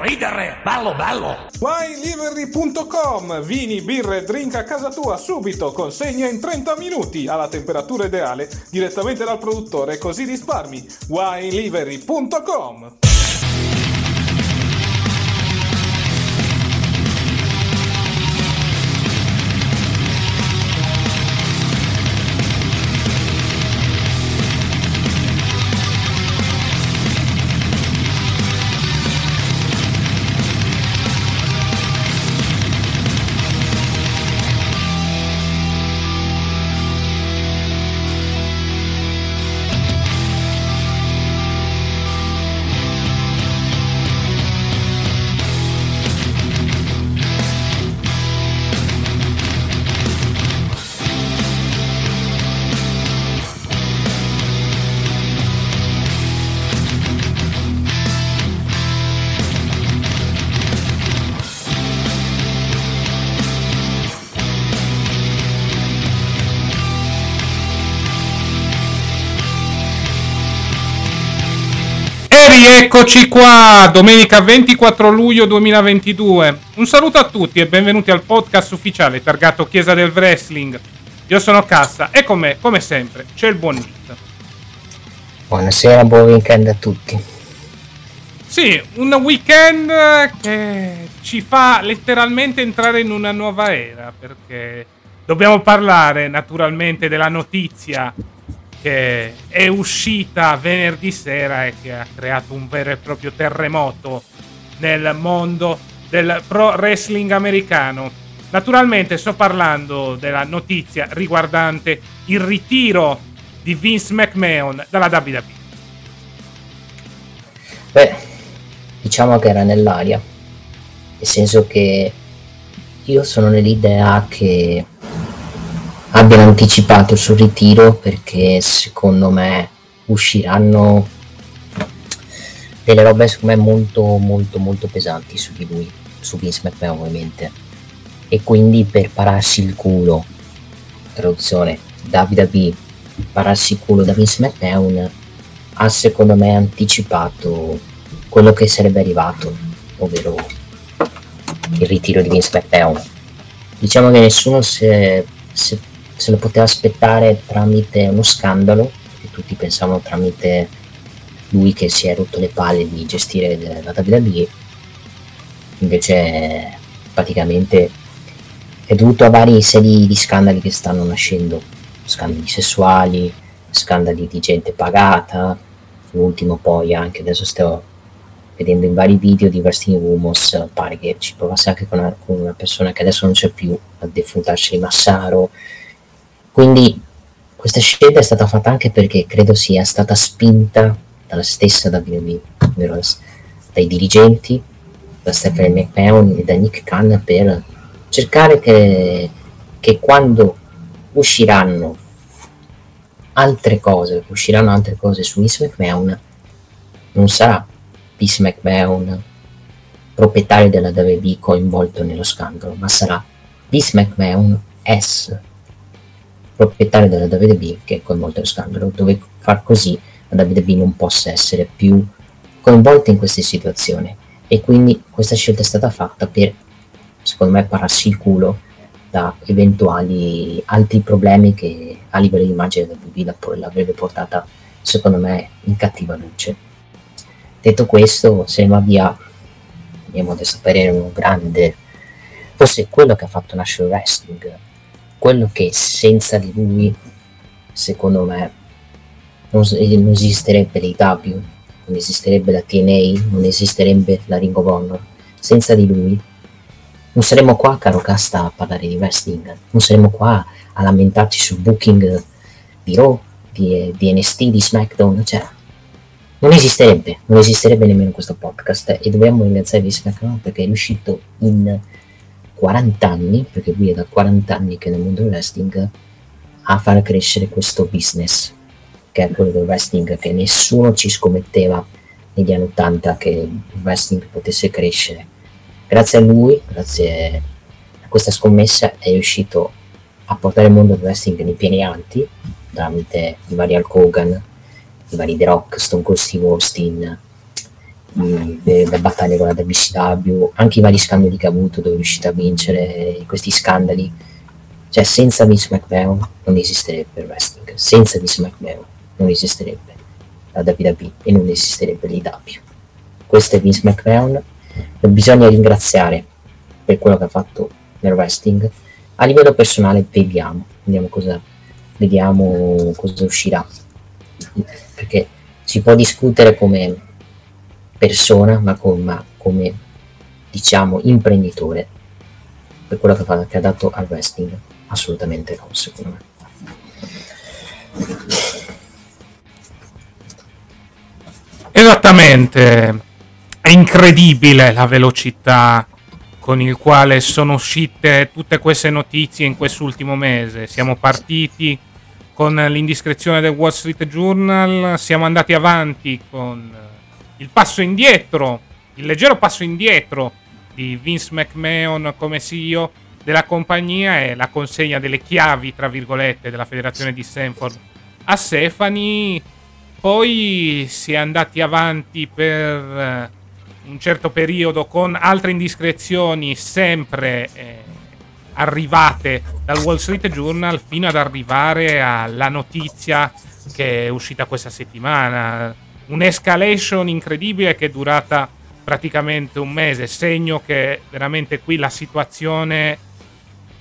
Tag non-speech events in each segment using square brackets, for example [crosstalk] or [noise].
Ridere! Bello, bello! WineLivery.com Vini, birre e drink a casa tua subito, consegna in 30 minuti alla temperatura ideale direttamente dal produttore, così risparmi. WineLivery.com rieccoci qua, domenica 24 luglio 2022. Un saluto a tutti e benvenuti al podcast ufficiale targato Chiesa del Wrestling. Io sono Cassa e con me, come sempre, c'è il buon Nick. Buonasera, buon weekend a tutti. Sì, un weekend che ci fa letteralmente entrare in una nuova era perché dobbiamo parlare naturalmente della notizia che è uscita venerdì sera e che ha creato un vero e proprio terremoto nel mondo del pro wrestling americano. Naturalmente sto parlando della notizia riguardante il ritiro di Vince McMahon dalla WWE. Beh, diciamo che era nell'aria, nel senso che io sono nell'idea che abbiano anticipato il suo ritiro perché secondo me usciranno delle robe secondo me molto molto molto pesanti su di lui, su Vince McMahon ovviamente. E quindi per pararsi il culo, traduzione, WWE, pararsi il culo da Vince McMahon ha secondo me anticipato quello che sarebbe arrivato, ovvero il ritiro di Vince McMahon. Diciamo che nessuno se, se- se lo poteva aspettare tramite uno scandalo, che tutti pensavano tramite lui che si è rotto le palle di gestire la WWE, invece praticamente è dovuto a vari serie di scandali che stanno nascendo, scandali sessuali, scandali di gente pagata, l'ultimo poi anche adesso sto vedendo in vari video di Wrestling Rumors pare che ci provasse anche con una, con una persona che adesso non c'è più a defunta Ashley Massaro quindi questa scelta è stata fatta anche perché credo sia stata spinta dalla stessa s- dai dirigenti da Stephanie McMahon e da Nick Khan per cercare che, che quando usciranno altre cose, usciranno altre cose su Miss McMahon, non sarà Vince McMahon proprietario della WWE coinvolto nello scandalo, ma sarà Vince McMahon S proprietario della WWE che è coinvolto nello scandalo, dove far così la WWE non possa essere più coinvolta in queste situazioni. E quindi questa scelta è stata fatta per secondo me pararsi il culo da eventuali altri problemi che a livello di immagine della WWE l'avrebbe portata secondo me in cattiva luce. Detto questo se va via a mio modesto parere un grande forse quello che ha fatto nascere il wrestling quello che senza di lui secondo me non, non esisterebbe l'AEW non esisterebbe la TNA non esisterebbe la Ring of Honor. Senza di lui non saremmo qua caro Casta a parlare di wrestling non saremmo qua a lamentarci sul booking di Raw di, di NST, di SmackDown, cioè non esisterebbe, non esisterebbe nemmeno questo podcast e dobbiamo ringraziare Vince McMahon perché è riuscito in 40 anni, perché lui è da 40 anni che è nel mondo del wrestling, a far crescere questo business, che è quello del wrestling, che nessuno ci scommetteva negli anni 80 che il wrestling potesse crescere. Grazie a lui, grazie a questa scommessa, è riuscito a portare il mondo del wrestling nei pieni alti tramite i vari Hulk Hogan, i vari The Rock, Stone Cold Steve Austin, le battaglie con la WCW, anche i vari scandali che ha avuto dove è riuscito a vincere questi scandali. Cioè, senza Vince McMahon non esisterebbe il wrestling, senza Vince McMahon non esisterebbe la WWE e non esisterebbe l'IW. Questo è Vince McMahon, lo bisogna ringraziare per quello che ha fatto nel wrestling. A livello personale vediamo, vediamo cosa, vediamo cosa uscirà. Perché si può discutere come persona, ma, con, ma come diciamo imprenditore per quello che, fa, che ha dato al wrestling. Assolutamente no, secondo me. Esattamente, è incredibile la velocità con il quale sono uscite tutte queste notizie in quest'ultimo mese. Siamo partiti con l'indiscrezione del Wall Street Journal, siamo andati avanti con il passo indietro, il leggero passo indietro di Vince McMahon come CEO della compagnia e la consegna delle chiavi, tra virgolette, della federazione di Stanford a Stefani poi si è andati avanti per eh, un certo periodo con altre indiscrezioni sempre eh, arrivate dal Wall Street Journal fino ad arrivare alla notizia che è uscita questa settimana. Un'escalation incredibile che è durata praticamente un mese, segno che veramente qui la situazione,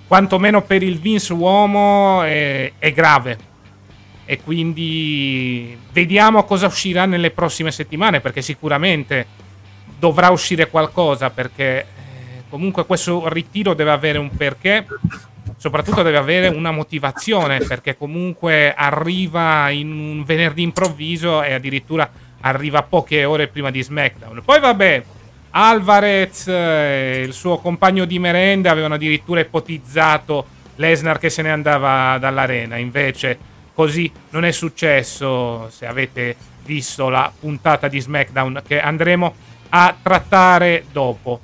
quantomeno per il Vince uomo, è, è grave. E quindi vediamo cosa uscirà nelle prossime settimane perché sicuramente dovrà uscire qualcosa perché eh, comunque questo ritiro deve avere un perché soprattutto deve avere una motivazione perché comunque arriva in un venerdì improvviso e addirittura arriva poche ore prima di SmackDown. Poi vabbè Alvarez e il suo compagno di merenda avevano addirittura ipotizzato Lesnar che se ne andava dall'arena. Invece Così non è successo. Se avete visto la puntata di SmackDown che andremo a trattare dopo.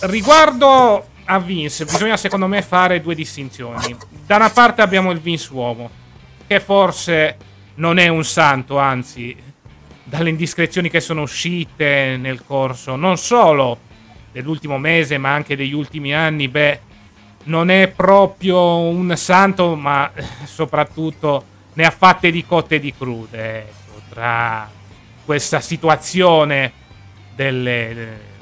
Riguardo a Vince, bisogna secondo me fare due distinzioni. Da una parte abbiamo il Vince uomo, che forse non è un santo, anzi, dalle indiscrezioni che sono uscite nel corso non solo dell'ultimo mese, ma anche degli ultimi anni, beh, non è proprio un santo, ma soprattutto ne ha fatte di cotte e di crude. Ecco, tra questa situazione delle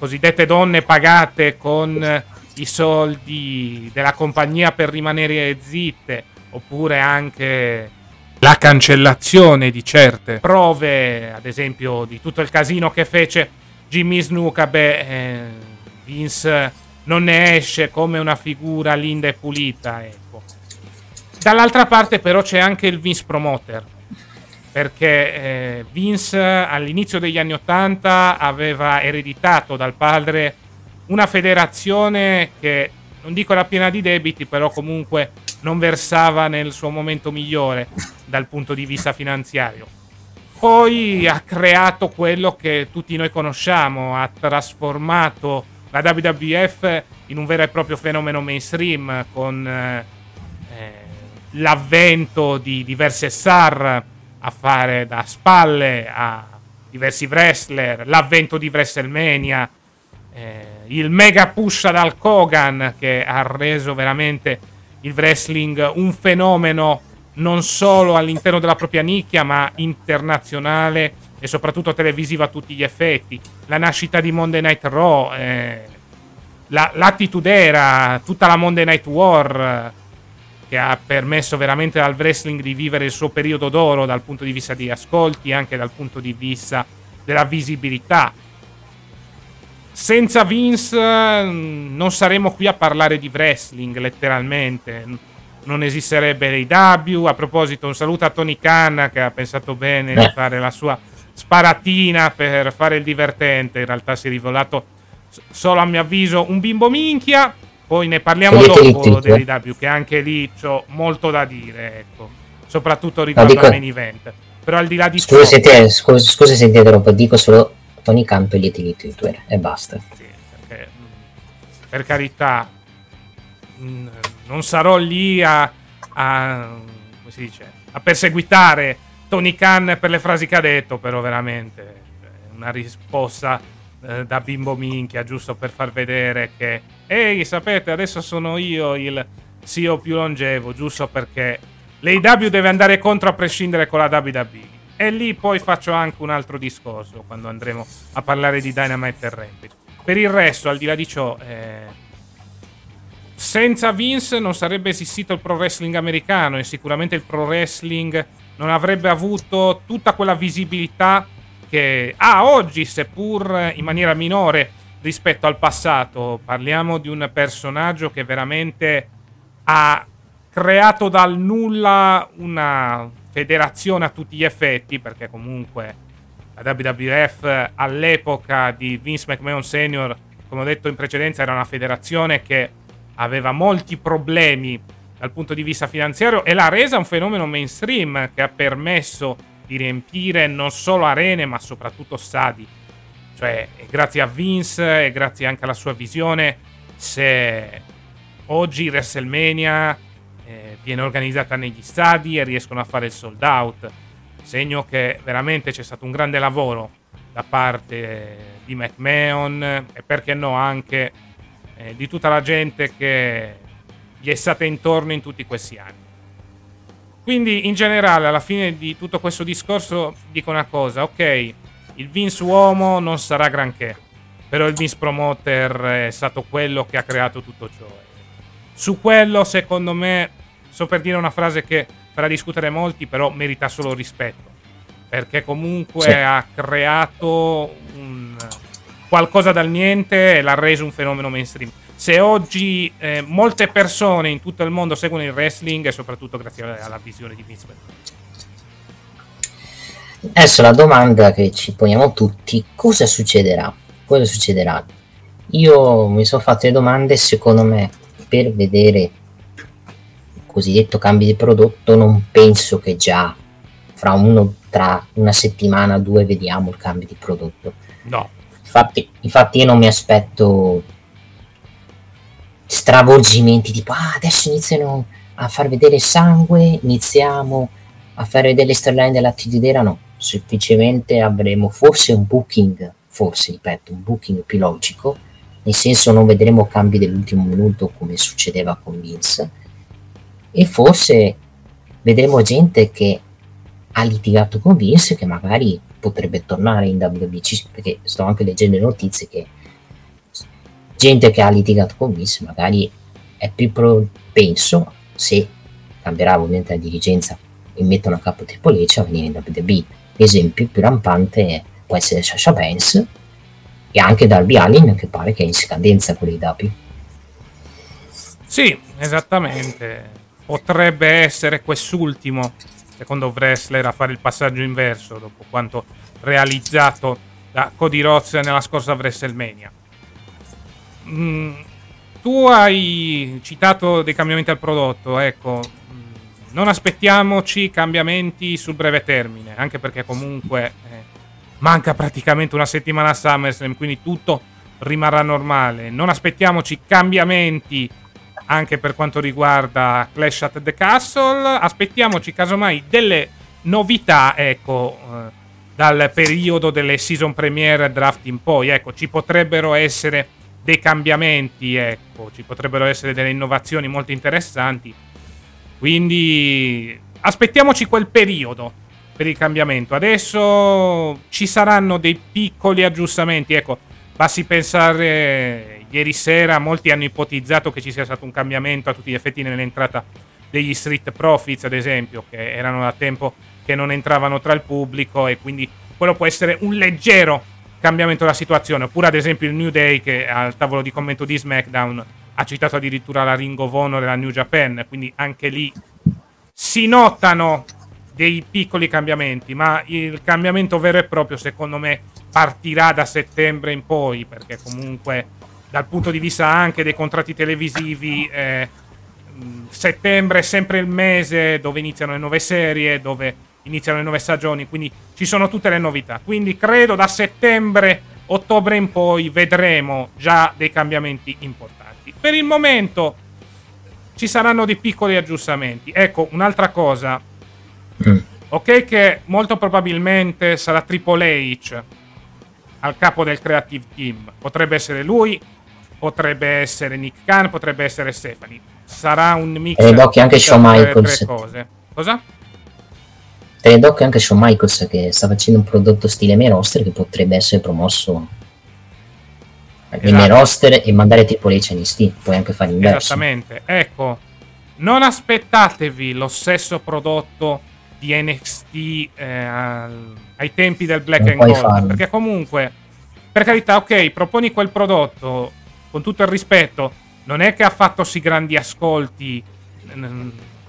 cosiddette donne pagate con i soldi della compagnia per rimanere zitte, oppure anche la cancellazione di certe prove, ad esempio di tutto il casino che fece Jimmy Snuka, beh, eh, Vince non ne esce come una figura linda e pulita, ecco. Dall'altra parte però c'è anche il Vince Promoter, perché eh, Vince all'inizio degli anni Ottanta aveva ereditato dal padre una federazione che, non dico era piena di debiti, però comunque non versava nel suo momento migliore dal punto di vista finanziario. Poi ha creato quello che tutti noi conosciamo, ha trasformato la WWF in un vero e proprio fenomeno mainstream con eh, eh, l'avvento di diverse star a fare da spalle a diversi wrestler, l'avvento di WrestleMania, eh, il mega push ad Hulk Hogan che ha reso veramente il wrestling un fenomeno non solo all'interno della propria nicchia ma internazionale e soprattutto televisiva a tutti gli effetti. La nascita di Monday Night Raw, eh, la, l'attitude era tutta la Monday Night War che ha permesso veramente al wrestling di vivere il suo periodo d'oro dal punto di vista degli ascolti, anche dal punto di vista della visibilità. Senza Vince mm, non saremmo qui a parlare di wrestling, letteralmente. non esisterebbe l'AW. A proposito, un saluto a Tony Khan che ha pensato bene di fare la sua sparatina per fare il divertente. In realtà si è rivelato solo a mio avviso un bimbo minchia. Poi ne parliamo dopo il titolo. dell'AW, che anche lì ho molto da dire, ecco. Soprattutto riguardo dico- al main event. Però al di là di Scusa se, te, scusa, scusa se ti interrompo, dico solo Tony Khan togliete il Twitter e basta. Sì, perché, mh, per carità, mh, non sarò lì a, a- come si dice, a perseguitare Tony Khan per le frasi che ha detto, però veramente cioè, una risposta eh, da bimbo minchia, giusto per far vedere che, ehi, sapete, adesso sono io il CEO più longevo, giusto perché l'AW deve andare contro a prescindere con la WWE. E lì poi faccio anche un altro discorso quando andremo a parlare di Dynamite e Rampage. Per il resto, al di là di ciò, eh, senza Vince non sarebbe esistito il pro wrestling americano e sicuramente il pro wrestling non avrebbe avuto tutta quella visibilità che ha oggi, seppur in maniera minore rispetto al passato. Parliamo di un personaggio che veramente ha creato dal nulla una federazione a tutti gli effetti, perché comunque la WWF all'epoca di Vince McMahon Senior, come ho detto in precedenza, era una federazione che aveva molti problemi dal punto di vista finanziario e l'ha resa un fenomeno mainstream che ha permesso di riempire non solo arene ma soprattutto stadi. Cioè, grazie a Vince e grazie anche alla sua visione se oggi WrestleMania eh, viene organizzata negli stadi e riescono a fare il sold out. Segno che veramente c'è stato un grande lavoro da parte di McMahon e perché no anche eh, di tutta la gente che gli è stata intorno in tutti questi anni. Quindi in generale alla fine di tutto questo discorso dico una cosa, ok, il Vince uomo non sarà granché, però il Vince promoter è stato quello che ha creato tutto ciò. Su quello secondo me, so per dire una frase che farà discutere molti, però merita solo rispetto, perché comunque Sì. ha creato un- qualcosa dal niente e l'ha reso un fenomeno mainstream. Se oggi eh, molte persone in tutto il mondo seguono il wrestling è soprattutto grazie alla visione di Vince McMahon. Adesso la domanda che ci poniamo tutti, cosa succederà? Cosa succederà? Io mi sono fatto le domande, secondo me, per vedere il cosiddetto cambio di prodotto, non penso che già fra uno, tra una settimana o due vediamo il cambio di prodotto. No, Infatti, infatti io non mi aspetto stravolgimenti tipo ah, adesso iniziano a far vedere sangue, iniziamo a fare vedere le storyline della TDDera, no, semplicemente avremo forse un booking, forse ripeto, un booking più logico, nel senso non vedremo cambi dell'ultimo minuto come succedeva con Vince e forse vedremo gente che ha litigato con Vince che magari potrebbe tornare in WBC perché sto anche leggendo le notizie che gente che ha litigato con Vince magari è più propenso se cambierà ovviamente la dirigenza e mettono a capo Triple H a venire in WWE esempio più rampante può essere Sasha Banks e anche Darby Allin che pare che è in scadenza con l'AW Sì, esattamente. Potrebbe essere quest'ultimo, secondo wrestler, a fare il passaggio inverso dopo quanto realizzato da Cody Rhodes nella scorsa WrestleMania. Mm, tu hai citato dei cambiamenti al prodotto, ecco. mm, Non aspettiamoci cambiamenti sul breve termine, anche perché comunque eh, manca praticamente una settimana a SummerSlam, quindi tutto rimarrà normale. Non aspettiamoci cambiamenti anche per quanto riguarda Clash at the Castle. Aspettiamoci casomai delle novità, ecco, eh, dal periodo delle season premiere draft in poi. Ecco, ci potrebbero essere dei cambiamenti, ecco, ci potrebbero essere delle innovazioni molto interessanti. Quindi aspettiamoci quel periodo per il cambiamento. Adesso ci saranno dei piccoli aggiustamenti, ecco, basti pensare ieri sera molti hanno ipotizzato che ci sia stato un cambiamento a tutti gli effetti nell'entrata degli Street Profits, ad esempio, che erano da tempo che non entravano tra il pubblico e quindi quello può essere un leggero cambiamento della situazione. Oppure, ad esempio, il New Day che al tavolo di commento di SmackDown ha citato addirittura la Ring of Honor e la New Japan, quindi anche lì si notano dei piccoli cambiamenti, ma il cambiamento vero e proprio secondo me partirà da settembre in poi, perché comunque dal punto di vista anche dei contratti televisivi eh, settembre è sempre il mese dove iniziano le nuove serie, dove iniziano le nuove stagioni, quindi ci sono tutte le novità. Quindi credo da settembre, ottobre in poi vedremo già dei cambiamenti importanti. Per il momento ci saranno dei piccoli aggiustamenti. Ecco, un'altra cosa. Mm. Ok che molto probabilmente sarà Triple H al capo del creative team. Potrebbe essere lui, potrebbe essere Nick Khan, potrebbe essere Stephanie. Sarà un mix e d'occhio anche Shawn Michaels. Cose. Cosa? Tenendo d'occhio anche Shawn Michaels che sta facendo un prodotto stile main roster che potrebbe essere promosso esatto. in main roster e mandare Triple H NXT, puoi anche fare inverso. Esattamente, ecco, non aspettatevi lo stesso prodotto di NXT eh, ai tempi del Black non and Gold, farlo. perché comunque, per carità, ok, proponi quel prodotto, con tutto il rispetto, non è che ha fatto sì grandi ascolti,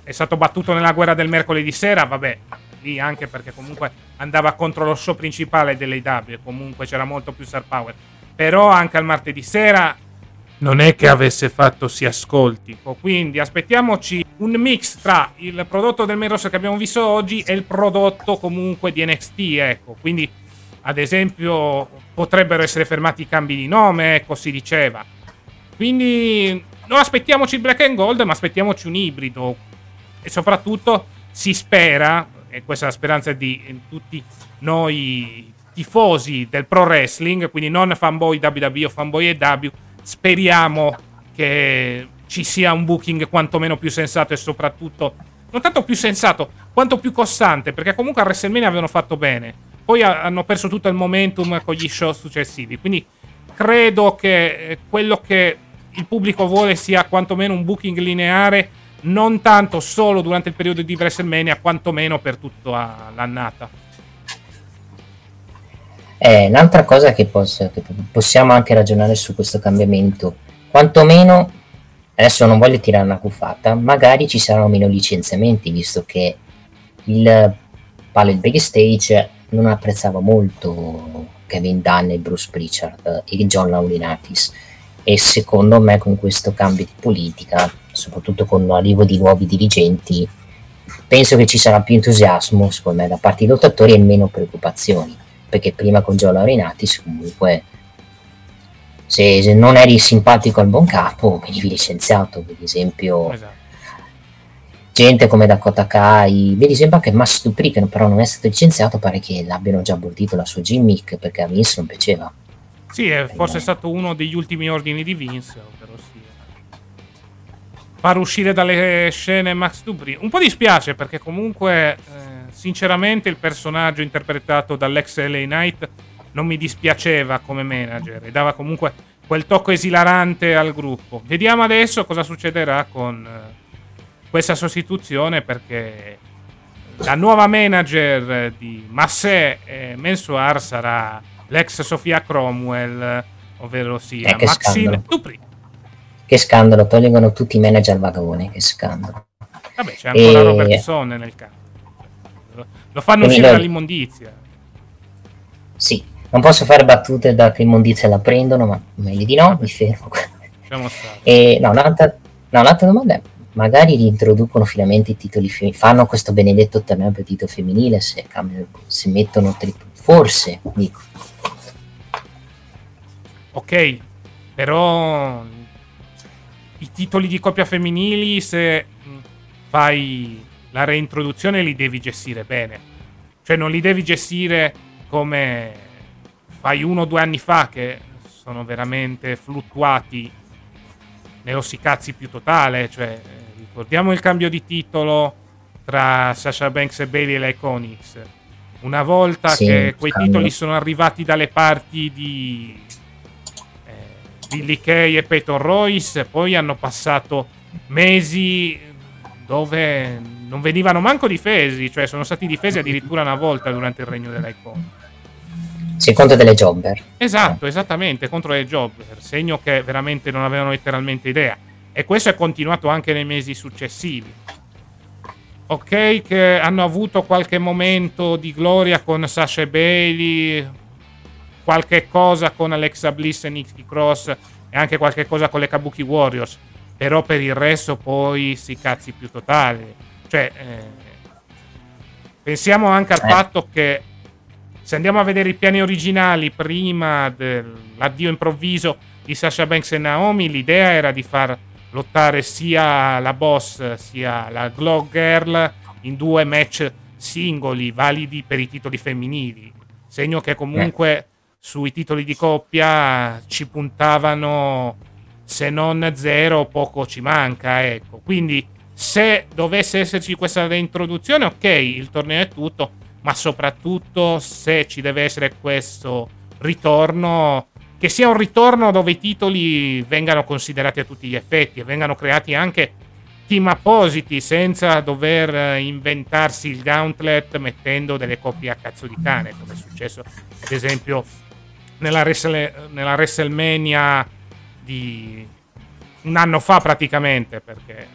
è stato battuto nella guerra del mercoledì sera, vabbè, lì anche perché comunque andava contro lo show principale dell'AW, comunque c'era molto più star power. Però anche al martedì sera non è che avesse fatto sì ascolti. Quindi aspettiamoci un mix tra il prodotto del Meros che abbiamo visto oggi e il prodotto comunque di NXT, ecco. Quindi ad esempio potrebbero essere fermati i cambi di nome, ecco si diceva. Quindi non aspettiamoci il black and gold, ma aspettiamoci un ibrido. E soprattutto si spera, e questa è la speranza di tutti noi tifosi del pro wrestling, quindi non fanboy WWE o fanboy EW, speriamo che ci sia un booking quantomeno più sensato e soprattutto non tanto più sensato quanto più costante perché comunque a WrestleMania avevano fatto bene poi hanno perso tutto il momentum con gli show successivi quindi credo che eh, quello che il pubblico vuole sia quantomeno un booking lineare non tanto solo durante il periodo di WrestleMania quantomeno per tutta l'annata. Eh, un'altra cosa che, posso, che possiamo anche ragionare su questo cambiamento, quantomeno, adesso non voglio tirare una cuffata, magari ci saranno meno licenziamenti, visto che il palo il backstage non apprezzava molto Kevin Dunn e Bruce Pritchard e John Laurinatis e secondo me con questo cambio di politica, soprattutto con l'arrivo di nuovi dirigenti, penso che ci sarà più entusiasmo, secondo me, da parte dei lottatori e meno preoccupazioni. Perché prima con Gio Laurinatis comunque se, se, non eri simpatico al buon capo venivi licenziato, per esempio. Esatto. Gente come Dakota Kai, vedi sempre anche Mass Dupri che però non è stato licenziato, pare che l'abbiano già abortito la sua gimmick perché a Vince non piaceva. Sì, è forse è stato uno degli ultimi ordini di Vince, ovvero sì. Far uscire dalle scene Max Dupri. Un po' dispiace perché comunque... Eh, sinceramente il personaggio interpretato dall'ex LA Knight non mi dispiaceva come manager e dava comunque quel tocco esilarante al gruppo. Vediamo adesso cosa succederà con eh, questa sostituzione perché la nuova manager di Massé e Mensuar sarà l'ex Sofia Cromwell, ovvero sia eh, Maxine Dupri. Che scandalo, tolgono tutti i manager vagoni, che scandalo. Vabbè, c'è ancora e... Robertson nel campo. Lo fanno uscire lo... dall'immondizia. Sì, non posso fare battute da che immondizia la prendono, ma meglio di no, mi fermo. e, no, un'altra, no, un'altra domanda è, magari riintroducono finalmente i titoli femminili, fanno questo benedetto torneo per titolo femminile se, cambiano, se mettono triplo, forse, dico. Ok, però i titoli di coppia femminili se fai la reintroduzione li devi gestire bene. Cioè non li devi gestire come fai uno o due anni fa che sono veramente fluttuati nello cazzi più totale. Cioè, ricordiamo il cambio di titolo tra Sasha Banks e Bailey e le Iconics. Una volta sì, che quei cambio. titoli sono arrivati dalle parti di eh, Billy Kay e Peyton Royce, poi hanno passato mesi dove non venivano manco difesi, cioè sono stati difesi addirittura una volta durante il regno dell'Icon. Sì, contro delle jobber. Esatto, esattamente, contro le jobber, segno che veramente non avevano letteralmente idea. E questo è continuato anche nei mesi successivi. Ok, che hanno avuto qualche momento di gloria con Sasha Bailey, qualche cosa con Alexa Bliss e Nikki Cross e anche qualche cosa con le Kabuki Warriors. Però per il resto poi si cazzi più totali. Cioè, eh, pensiamo anche al Eh. fatto che se andiamo a vedere i piani originali prima dell'addio improvviso di Sasha Banks e Naomi, l'idea era di far lottare sia la boss sia la Glow Girl in due match singoli validi per i titoli femminili. Segno che comunque sui titoli di coppia ci puntavano se non zero poco ci manca, ecco. Quindi se dovesse esserci questa reintroduzione, ok, il torneo è tutto, ma soprattutto se ci deve essere questo ritorno, che sia un ritorno dove i titoli vengano considerati a tutti gli effetti e vengano creati anche team appositi senza dover eh, inventarsi il gauntlet mettendo delle coppie a cazzo di cane, come è successo ad esempio nella, Wrestle- nella WrestleMania di un anno fa praticamente, perché eh,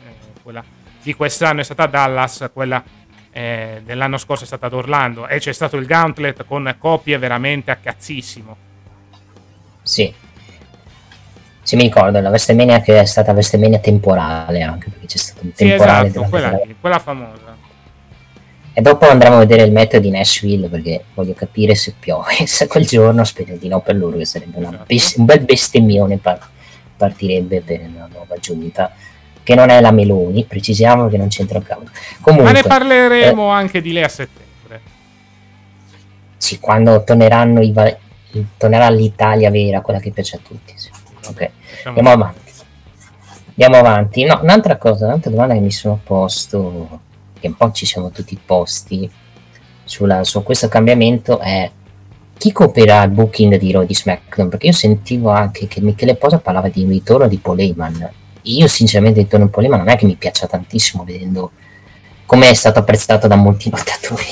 quella di quest'anno è stata Dallas, quella eh, dell'anno scorso è stata ad Orlando e c'è stato il gauntlet con coppie veramente a cazzissimo. Sì. Sì, mi ricordo, la WrestleMania che è stata WrestleMania temporale anche, perché c'è stato un Sì, temporale esatto, durante quella, la- lì, quella famosa. E dopo andremo a vedere il meteo di Nashville perché voglio capire se piove. [laughs] Se quel giorno spero di no per loro, che sarebbe una Esatto. bes- un bel bestemmione par- partirebbe per la nuova giunta. Che non è la Meloni, precisiamo che non c'entra cavolo. Comunque, Ma ne parleremo anche di lei a settembre. sì, quando torneranno i va- tornerà l'Italia vera, quella che piace a tutti. sì. Ok. Andiamo avanti. Andiamo avanti. No, un'altra cosa, un'altra domanda che mi sono posto, che un po' ci siamo tutti posti sulla- su questo cambiamento è chi coprirà il booking di Raw di SmackDown? Perché io sentivo anche che Michele Posa parlava di un ritorno di Paul Heyman. Io sinceramente il ritorno di Paul Heyman non è che mi piaccia tantissimo vedendo come è stato apprezzato da molti [laughs] lottatori.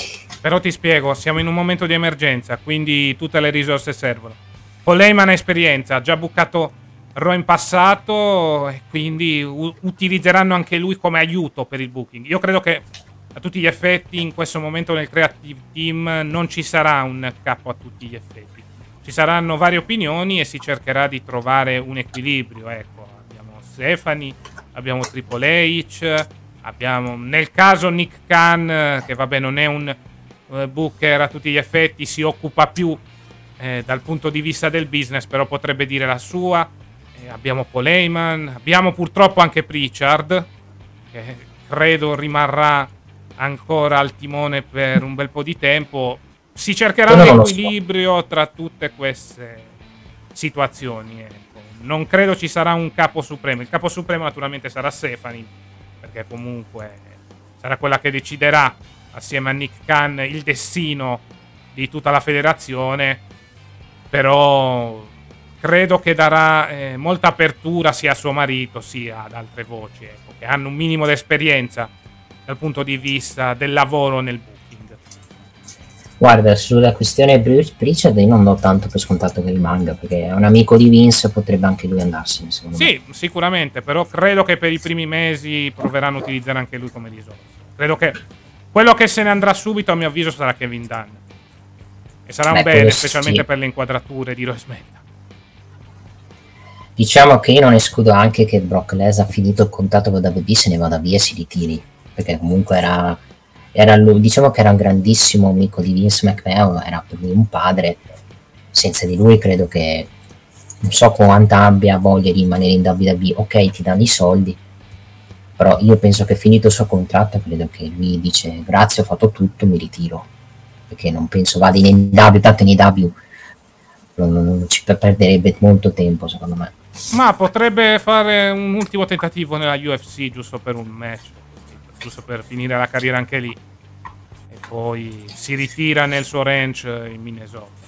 Però ti spiego, siamo in un momento di emergenza, quindi tutte le risorse servono. Paul Heyman ha esperienza, ha già bucato Raw in passato e quindi u- utilizzeranno anche lui come aiuto per il booking. Io credo che a tutti gli effetti in questo momento nel creative team non ci sarà un capo a tutti gli effetti. Ci saranno varie opinioni e si cercherà di trovare un equilibrio. Ecco, abbiamo Stephanie, abbiamo Triple H, abbiamo nel caso Nick Khan, che vabbè non è un booker a tutti gli effetti, si occupa più eh, dal punto di vista del business, però potrebbe dire la sua. Eh, abbiamo Paul Heyman, abbiamo purtroppo anche Pritchard, che credo rimarrà ancora al timone per un bel po' di tempo. Si cercherà un lo so. equilibrio tra tutte queste situazioni. ecco. Non credo ci sarà un capo supremo. Il capo supremo naturalmente sarà Stephanie, perché comunque sarà quella che deciderà assieme a Nick Khan il destino di tutta la federazione. Però credo che darà eh, molta apertura sia a suo marito sia ad altre voci, ecco, che hanno un minimo di esperienza dal punto di vista del lavoro nel booking. Guarda, sulla questione Pritchard io non do tanto per scontato che rimanga, perché è un amico di Vince, potrebbe anche lui andarsene, secondo me. Sì, sicuramente, però credo che per i primi mesi proveranno a utilizzare anche lui come risorsa. Credo che quello che se ne andrà subito, a mio avviso, sarà Kevin Dunn. E sarà un Beh, bene, quello specialmente sì. per le inquadrature di SmackDown. Diciamo che io non escludo anche che Brock Lesnar, finito il contatto con WB, se ne vada via e si ritiri, perché comunque era, era lui, diciamo che era un grandissimo amico di Vince McMahon, era per lui un padre, senza di lui credo che non so quanta abbia voglia di rimanere in WWE, ok ti danno i soldi, però io penso che finito il suo contratto credo che lui dice grazie ho fatto tutto, mi ritiro, perché non penso vada in AEW, tanto in AEW non, non- ci perderebbe molto tempo secondo me. Ma potrebbe fare un ultimo tentativo nella UFC, giusto per un match, giusto per finire la carriera anche lì. E poi si ritira nel suo ranch in Minnesota.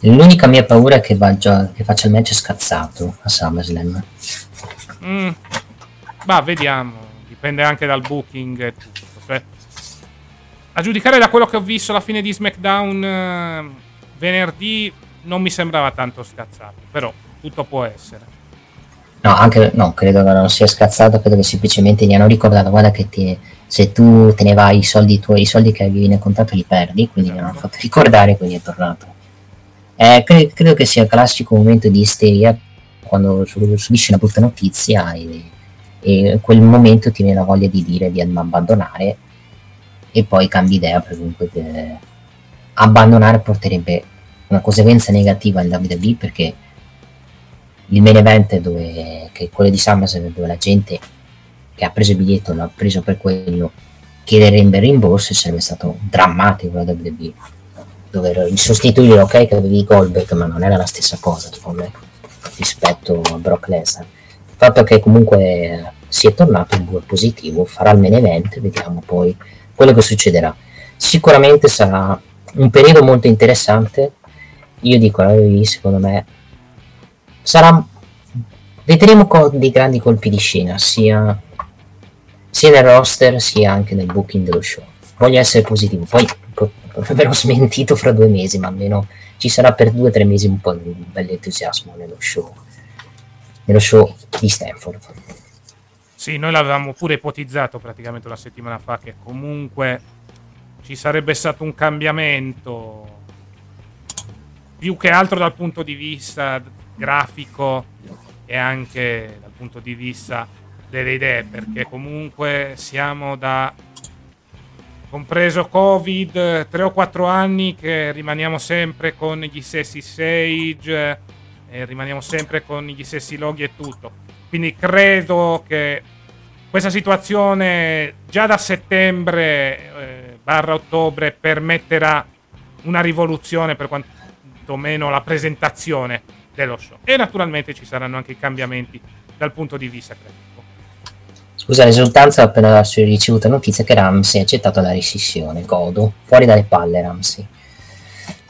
L'unica mia paura è che, già- che faccia il match scazzato a SummerSlam. Mm. Ma vediamo, dipende anche dal booking e tutto. Cioè, a giudicare da quello che ho visto alla fine di SmackDown, eh, venerdì non mi sembrava tanto scazzato, però tutto può essere. No, anche no, credo che non sia scazzato, credo che semplicemente gli hanno ricordato, guarda che ti, se tu te ne vai i soldi tuoi, i soldi che avevi nel contratto li perdi, quindi gli hanno fatto ricordare, quindi è tornato. Eh, cre- credo che sia il classico momento di isteria quando su- subisci una brutta notizia e, e in quel momento ti viene la voglia di dire di abbandonare e poi cambi idea perché comunque eh, abbandonare porterebbe una conseguenza negativa in WWE perché il main event dove, che è quello di SummerSlam dove la gente che ha preso il biglietto l'ha preso per quello chiederebbe rimborso sarebbe stato drammatico la WWE dover sostituire ok che avevi Goldberg ma non era la stessa cosa secondo me rispetto a Brock Lesnar fatto che comunque si è tornato in due positivo farà il main vediamo poi quello che succederà. Sicuramente sarà un periodo molto interessante. Io dico la secondo me sarà vedremo co- dei grandi colpi di scena sia sia nel roster sia anche nel booking dello show. Voglio essere positivo, poi verrò smentito fra due mesi, ma almeno ci sarà per due o tre mesi un po' di un bel entusiasmo nello show, nello show di Stanford. Sì, noi l'avevamo pure ipotizzato praticamente una settimana fa che comunque ci sarebbe stato un cambiamento più che altro dal punto di vista grafico e anche dal punto di vista delle idee, perché comunque siamo da compreso Covid, 3 o 4 anni che rimaniamo sempre con gli stessi Sage, e rimaniamo sempre con gli stessi loghi e tutto. Quindi credo che questa situazione già da settembre eh, barra ottobre permetterà una rivoluzione per quantomeno la presentazione dello show. E naturalmente ci saranno anche i cambiamenti dal punto di vista creativo. Scusa l'esultanza ho appena ricevuto notizia che Ramsey ha accettato la rescissione. Godo. Fuori dalle palle Ramsey.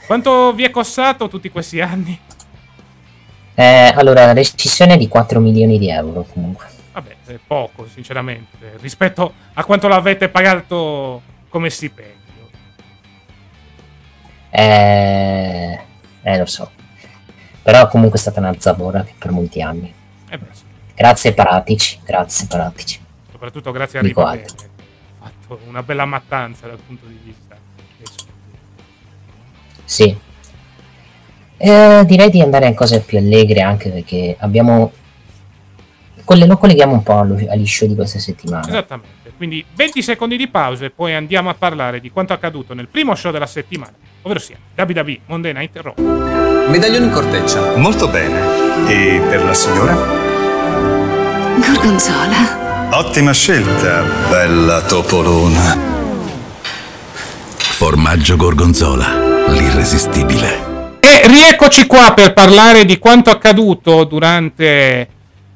Quanto vi è costato tutti questi anni? Eh, allora, la rescissione di 4 milioni di euro comunque. Vabbè, è poco sinceramente, rispetto a quanto l'avete pagato come stipendio. Eh, eh lo so. Però comunque è stata una zavorra per molti anni. Eh beh, sì. Grazie Paratici, grazie Paratici. Soprattutto grazie a Ribadene, che ha fatto una bella mattanza dal punto di vista. Sì. Eh, direi di andare in cose più allegre anche perché abbiamo... Colle- lo colleghiamo un po' allo- agli show di questa settimana. Esattamente. Quindi 20 secondi di pausa e poi andiamo a parlare di quanto accaduto nel primo show della settimana, ovvero sia WWE Monday Night Raw. Medaglione in corteccia. Molto bene. E per la signora? Gorgonzola. Ottima scelta, bella topolona. Formaggio Gorgonzola, l'irresistibile. E rieccoci qua per parlare di quanto accaduto durante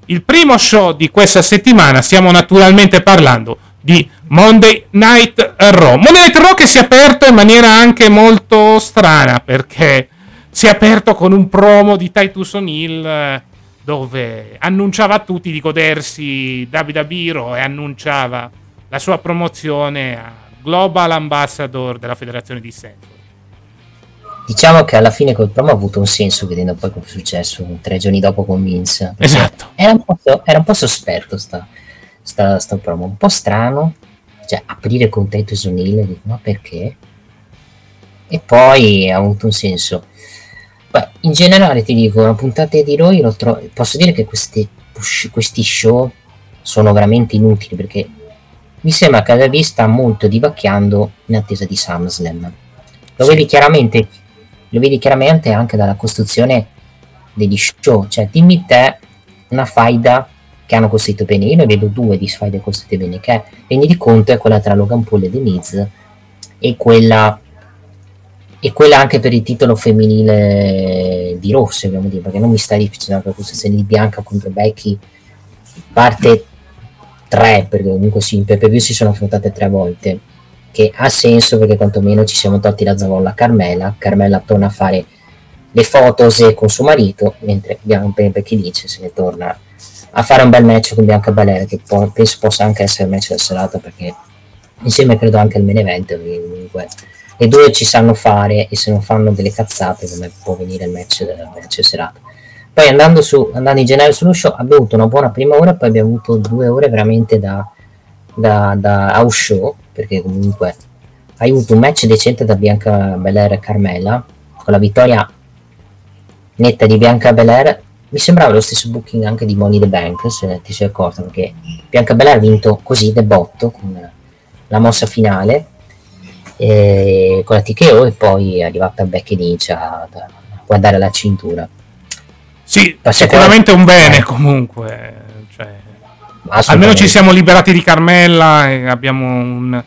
il primo show di questa settimana. Stiamo naturalmente parlando di Monday Night Raw. Monday Night Raw che si è aperto in maniera anche molto strana perché si è aperto con un promo di Titus O'Neill eh, dove annunciava a tutti di godersi WWE Raw e annunciava la sua promozione a Global Ambassador della federazione di Stanford. Diciamo che alla fine quel promo ha avuto un senso vedendo poi cosa è successo tre giorni dopo con Vince. Esatto. Era un po', era un po' sospeso sta, sta, sta promo, un po' strano. Cioè, aprire con Titus O'Neill, ma perché? E poi ha avuto un senso. Beh, in generale ti dico, una puntata di Roy tro- posso dire che questi, questi show sono veramente inutili perché mi sembra che la sta molto divacchiando in attesa di SummerSlam. Lo Sì. vedi chiaramente, lo vedi chiaramente anche dalla costruzione degli show, cioè dimmi te una faida che hanno costruito bene, io ne vedo due di faide costruite bene, che rendi di conto è quella tra Logan Paul e The Miz e quella e quella anche per il titolo femminile di Rossi, dobbiamo dire, perché non mi sta difficile la costruzione di Bianca contro Becky parte 3 perché comunque sì, in PPV si sono affrontate tre volte che ha senso perché quantomeno ci siamo tolti la zavolla. A Carmela Carmela torna a fare le fotos con suo marito mentre Bianca Becky dice? Se ne torna a fare un bel match con Bianca Belair che po- penso possa anche essere il match della serata perché insieme credo anche al main event comunque. Le due ci sanno fare e se non fanno delle cazzate come può venire il match, del match serata. Poi andando, su, andando in generale sullo show abbiamo avuto una buona prima ora, poi abbiamo avuto due ore veramente da, da, da house show, perché comunque hai avuto un match decente da Bianca Belair e Carmela, con la vittoria netta di Bianca Belair. Mi sembrava lo stesso booking anche di Money the Bank, se ti sei accorto, perché Bianca Belair ha vinto così, debotto, con la mossa finale, e con la TKO e poi è arrivata Becky Lynch a, a guardare la cintura. Sì, sicuramente un bene comunque. Almeno ci siamo liberati di Carmella e abbiamo un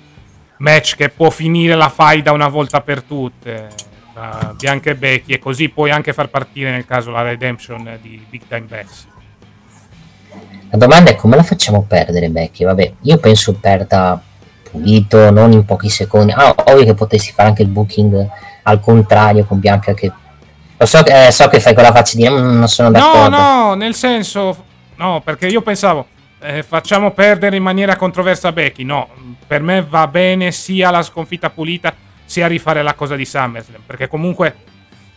match che può finire la faida una volta per tutte tra Bianca e Becky e così puoi anche far partire nel caso la redemption di Big Time Bass. La domanda è come la facciamo perdere Becky? Vabbè, io penso perda pulito, non in pochi secondi. Ah, ovvio che potessi fare anche il booking al contrario con Bianca che... Lo so, eh, so che fai quella faccia di mm, non sono d'accordo. No, no, nel senso... No, perché io pensavo... Eh, facciamo perdere in maniera controversa Becky. No, per me va bene sia la sconfitta pulita sia rifare la cosa di SummerSlam. Perché comunque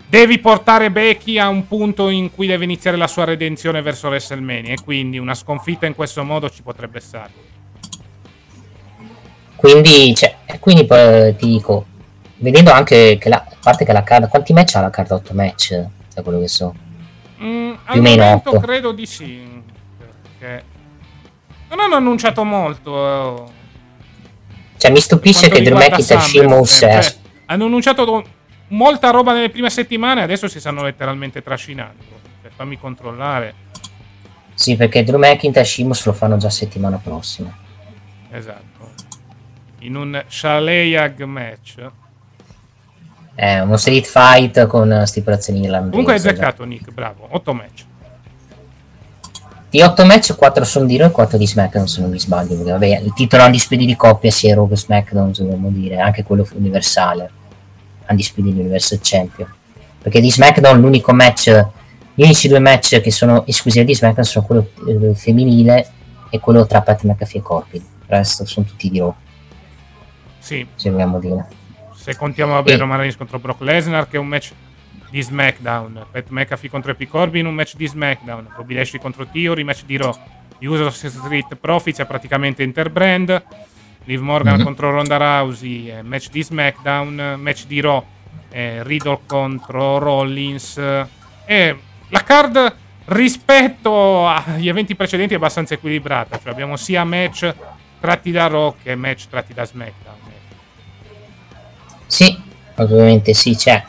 devi portare Becky a un punto in cui deve iniziare la sua redenzione verso WrestleMania. E quindi una sconfitta in questo modo ci potrebbe stare. Quindi, cioè, quindi poi ti dico, vedendo anche che la a parte che la carta, quanti match ha la carta 8 match? Da quello che so. Mm, più o meno 8. credo di sì. Perché non hanno annunciato molto. Cioè, mi stupisce che Drew McIntyre Sheamus hanno annunciato molta roba nelle prime settimane, adesso si stanno letteralmente trascinando. Cioè, fammi controllare. Sì, perché Drew McIntyre e Sheamus lo fanno già settimana prossima. Esatto in un Shalayag match. È uno street fight con stipulazioni irlandesi. Comunque hai beccato Nick, bravo, 8 match. Di 8 match 4 sono di Raw e 4 di SmackDown se non mi sbaglio. Perché, vabbè, il titolo Undisputed di coppia sia Raw che SmackDown, dobbiamo dire, anche quello universale. Undisputed Universal Champion. Perché di SmackDown l'unico match, gli unici due match che sono esclusivi di SmackDown sono quello eh, femminile e quello tra Pat McAfee e Corbin. Il resto sono tutti di Raw. Sì. Se vogliamo dire. Se contiamo vabbè, e... Roman Reigns contro Brock Lesnar, che è un match di SmackDown. Pat McAfee contro Epic Corbin, un match di SmackDown. Bobby Lashley contro Theory, match di Raw. Uso Street Profits è praticamente interbrand. Liv Morgan mm-hmm. contro Ronda Rousey, match di SmackDown. Match di Raw, eh, Riddle contro Rollins. E la card rispetto agli eventi precedenti è abbastanza equilibrata. Cioè abbiamo sia match tratti da Raw che match tratti da SmackDown. Sì, ovviamente sì, c'è.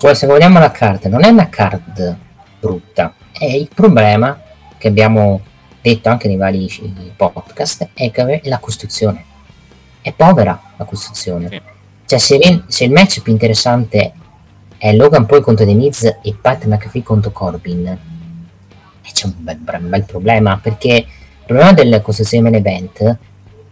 Poi se vogliamo la card, non è una card brutta, è il problema che abbiamo detto anche nei vari podcast, è che è la costruzione. È povera la costruzione. Sì. Cioè se, se, il match più interessante è Logan Paul contro The Miz e Pat McAfee contro Corbin, e eh, c'è un bel, bel problema, perché il problema del costruzione main event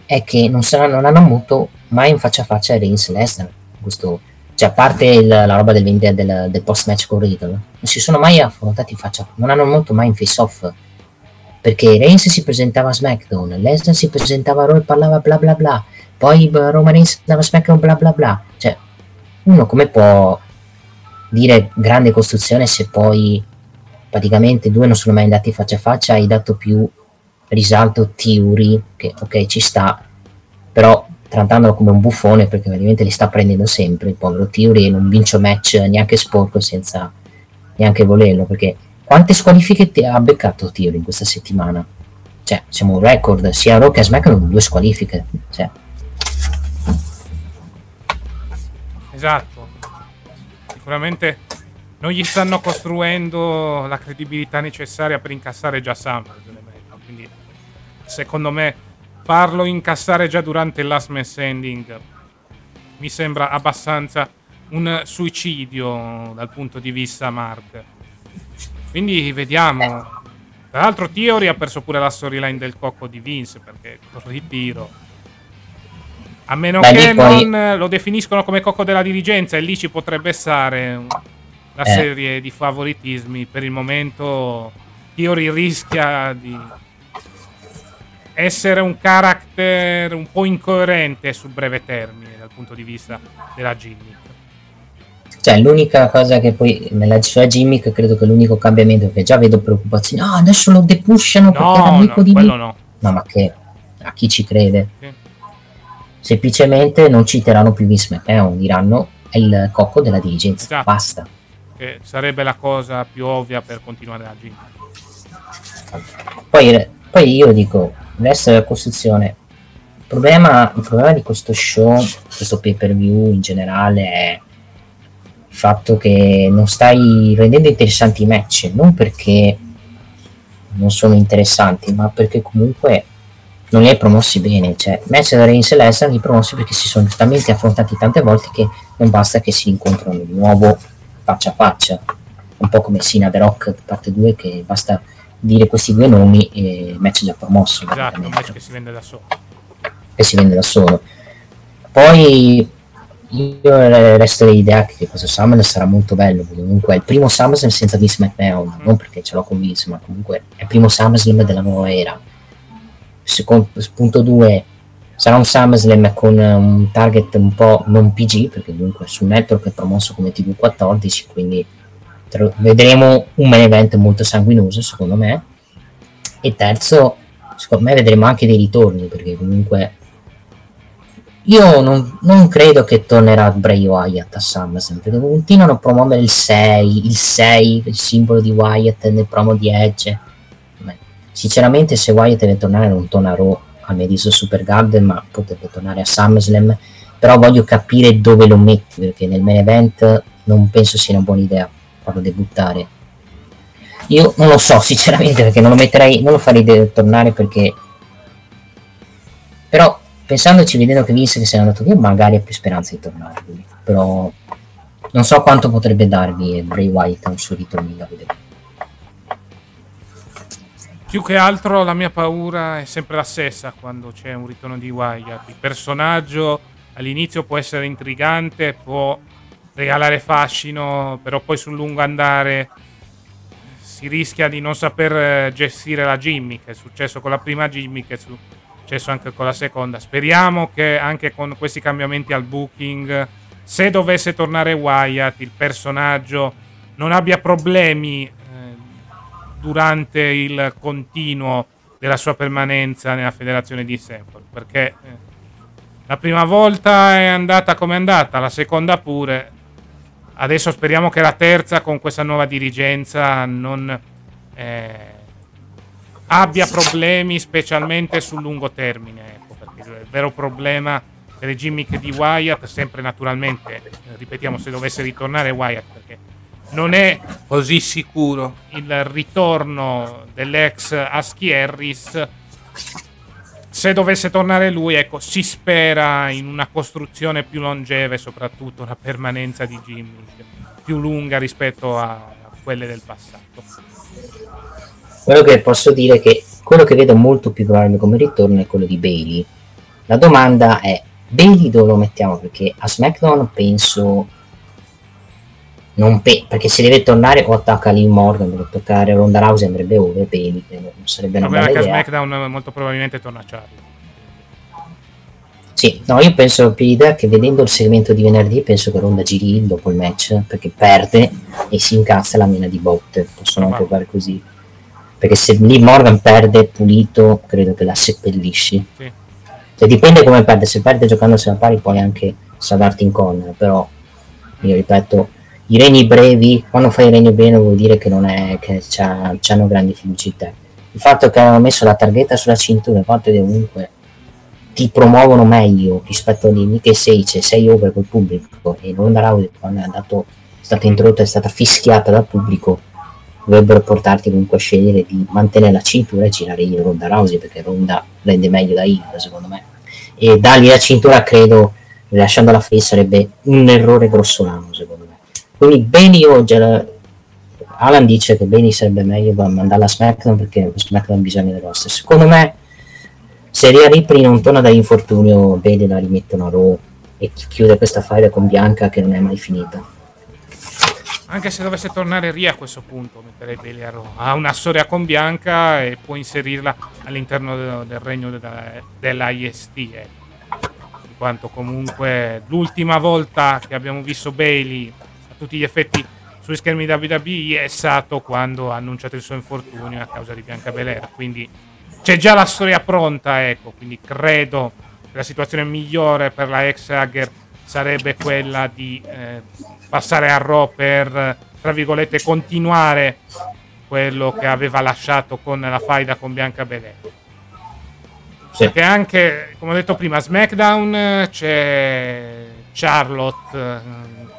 è che non, saranno, non hanno avuto mai in faccia a faccia Reigns Lesnar. Questo, cioè, a parte il, la roba del, del, del post match con Riddle, non si sono mai affrontati in faccia, non hanno molto mai in face off. Perché Reigns si presentava a SmackDown, Lesnar si presentava a Raw e parlava bla bla bla, poi Roman Reigns andava a SmackDown bla bla bla. Cioè, uno come può dire grande costruzione se poi praticamente due non sono mai andati faccia a faccia, hai dato più risalto Theory, che ok ci sta, però trattandolo come un buffone perché ovviamente li sta prendendo sempre il povero Theory e non vince match neanche sporco senza neanche volerlo perché quante squalifiche ha beccato Theory in questa settimana? Cioè, siamo un record, sia Raw che SmackDown due squalifiche. Cioè. Esatto. Sicuramente non gli stanno costruendo la credibilità necessaria per incassare già Summer. Quindi, secondo me, farlo incassare già durante last man standing mi sembra abbastanza un suicidio dal punto di vista Mark. Quindi vediamo. Tra l'altro Theory ha perso pure la storyline del cocco di Vince perché col ritiro. A meno Beh, che poi... non lo definiscono come cocco della dirigenza e lì ci potrebbe stare una eh. serie di favoritismi. Per il momento Theory rischia di essere un character un po' incoerente sul breve termine dal punto di vista della gimmick. Cioè, l'unica cosa che poi nella sua gimmick credo che l'unico cambiamento che già vedo preoccupazioni, no, adesso lo depushano perché era No, amico no, di me. no. No, ma che a chi ci crede? Sì. Semplicemente non citeranno più Vince McMahon, diranno è il cocco della dirigenza. Esatto. Basta. Che sarebbe la cosa più ovvia per continuare la gimmick. Poi, poi io dico, il resto della costruzione. Il problema, il problema di questo show, questo pay per view in generale, è il fatto che non stai rendendo interessanti i match, non perché non sono interessanti, ma perché comunque non li hai promossi bene. Cioè, match da Reigns e li promossi perché si sono talmente affrontati tante volte che non basta che si incontrano di nuovo faccia a faccia. Un po' come Sina The Rock parte 2 che basta dire questi due nomi e il match è già promosso Esatto, un match che si vende da solo. e si vende da solo. Poi io resto dell'idea che questo SummerSlam sarà molto bello comunque è il primo SummerSlam senza Vince McMahon non perché ce l'ho con Vince ma comunque è il primo SummerSlam della nuova era. Secondo, punto 2 sarà un SummerSlam con un target un po' non PG perché comunque sul network è promosso come TV14 quindi vedremo un main event molto sanguinoso secondo me. E terzo secondo me vedremo anche dei ritorni perché comunque io non, non credo che tornerà Bray Wyatt a SummerSlam perché continuano a promuovere il 6 il 6 il simbolo di Wyatt nel promo di Edge. Beh, sinceramente se Wyatt deve tornare non torna a Raw al Madison Super Garden ma potrebbe tornare a SummerSlam. Però voglio capire dove lo metti perché nel main event non penso sia una buona idea farlo debuttare io non lo so [laughs] sinceramente perché non lo metterei non lo farei de- tornare perché però pensandoci vedendo che Vince che se n'è andato via magari ha più speranza di tornare lui. però non so quanto potrebbe darvi Bray a un suo ritorno da vedere Più che altro la mia paura è sempre la stessa quando c'è un ritorno di Wyatt. Il personaggio all'inizio può essere intrigante, può regalare fascino, però poi sul lungo andare si rischia di non saper eh, gestire la gimmick. È successo con la prima gimmick, è successo anche con la seconda. Speriamo che anche con questi cambiamenti al booking, se dovesse tornare Wyatt, il personaggio non abbia problemi eh, durante il continuo della sua permanenza nella federazione di Stanford. Perché eh, la prima volta è andata come è andata, la seconda pure. Adesso speriamo che la terza, con questa nuova dirigenza, non eh, abbia problemi, specialmente sul lungo termine. Ecco, perché il vero problema delle gimmick di Wyatt, sempre naturalmente, ripetiamo, se dovesse ritornare Wyatt, perché non è così sicuro il ritorno dell'ex Husky Harris. Se dovesse tornare lui, ecco, si spera in una costruzione più longeva e soprattutto una permanenza di gimmick più lunga rispetto a quelle del passato. quello che posso dire è che quello che vedo molto più probabile come ritorno è quello di Bailey la domanda è Bailey dove lo mettiamo perché a SmackDown penso non pe- perché se deve tornare o attacca Lee Morgan deve toccare Ronda Rousey andrebbe over Bailey non sarebbe una bella a idea SmackDown molto probabilmente torna Charlie. Sì, no, io penso più l'idea che vedendo il segmento di venerdì penso che Ronda giri dopo il match perché perde e si incazza la mina di botte. Possono anche Ma- fare così. Perché se lì Morgan perde pulito, credo che la seppellisci. Sì. Cioè, dipende come perde. Se perde giocandosi a pari, puoi anche salvarti in corner. Però, io ripeto, i regni brevi, quando fai i regni bene, vuol dire che non è che c'ha, c'hanno grandi in te. Il fatto che hanno messo la targhetta sulla cintura, il fatto che comunque ti promuovono meglio rispetto a lì che sei, cioè sei over col pubblico. E Ronda Rousey quando è andato, è stata introdotta è stata fischiata dal pubblico dovrebbero portarti comunque a scegliere di mantenere la cintura e girare io Ronda Rousey perché Ronda rende meglio da heel secondo me. E dargli la cintura credo lasciando la face sarebbe un errore grossolano secondo me quindi Beni la- Alan dice che Beni sarebbe meglio mandarla a SmackDown perché SmackDown ha bisogno del roster secondo me se Rhea Ripley non torna da infortunio Beni la rimettono a Raw e chi- chiude questa faida con Bianca che non è mai finita Anche se dovesse tornare Ria a questo punto, metterei Bailey a Raw. Ha una storia con Bianca e può inserirla all'interno del, regno della, dell'IST. Eh. In quanto comunque l'ultima volta che abbiamo visto Bailey tutti gli effetti sui schermi WWE è stato quando ha annunciato il suo infortunio a causa di Bianca Belair. Quindi c'è già la storia pronta, ecco. Quindi credo che la situazione migliore per la ex Hager sarebbe quella di eh, passare a Raw per, tra virgolette, continuare quello che aveva lasciato con la faida con Bianca Belair. Sì. Perché anche, come ho detto prima, SmackDown c'è Charlotte eh,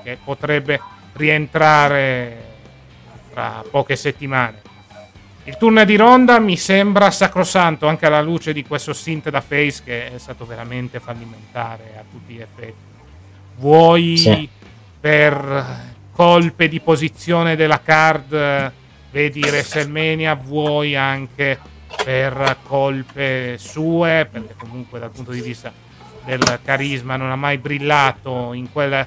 che potrebbe rientrare tra poche settimane. Il turno di Ronda mi sembra sacrosanto anche alla luce di questo stint da face che è stato veramente fallimentare a tutti gli effetti. Vuoi sì. per colpe di posizione della card, vedi WrestleMania, vuoi anche per colpe sue, perché comunque dal punto di vista del carisma non ha mai brillato in quella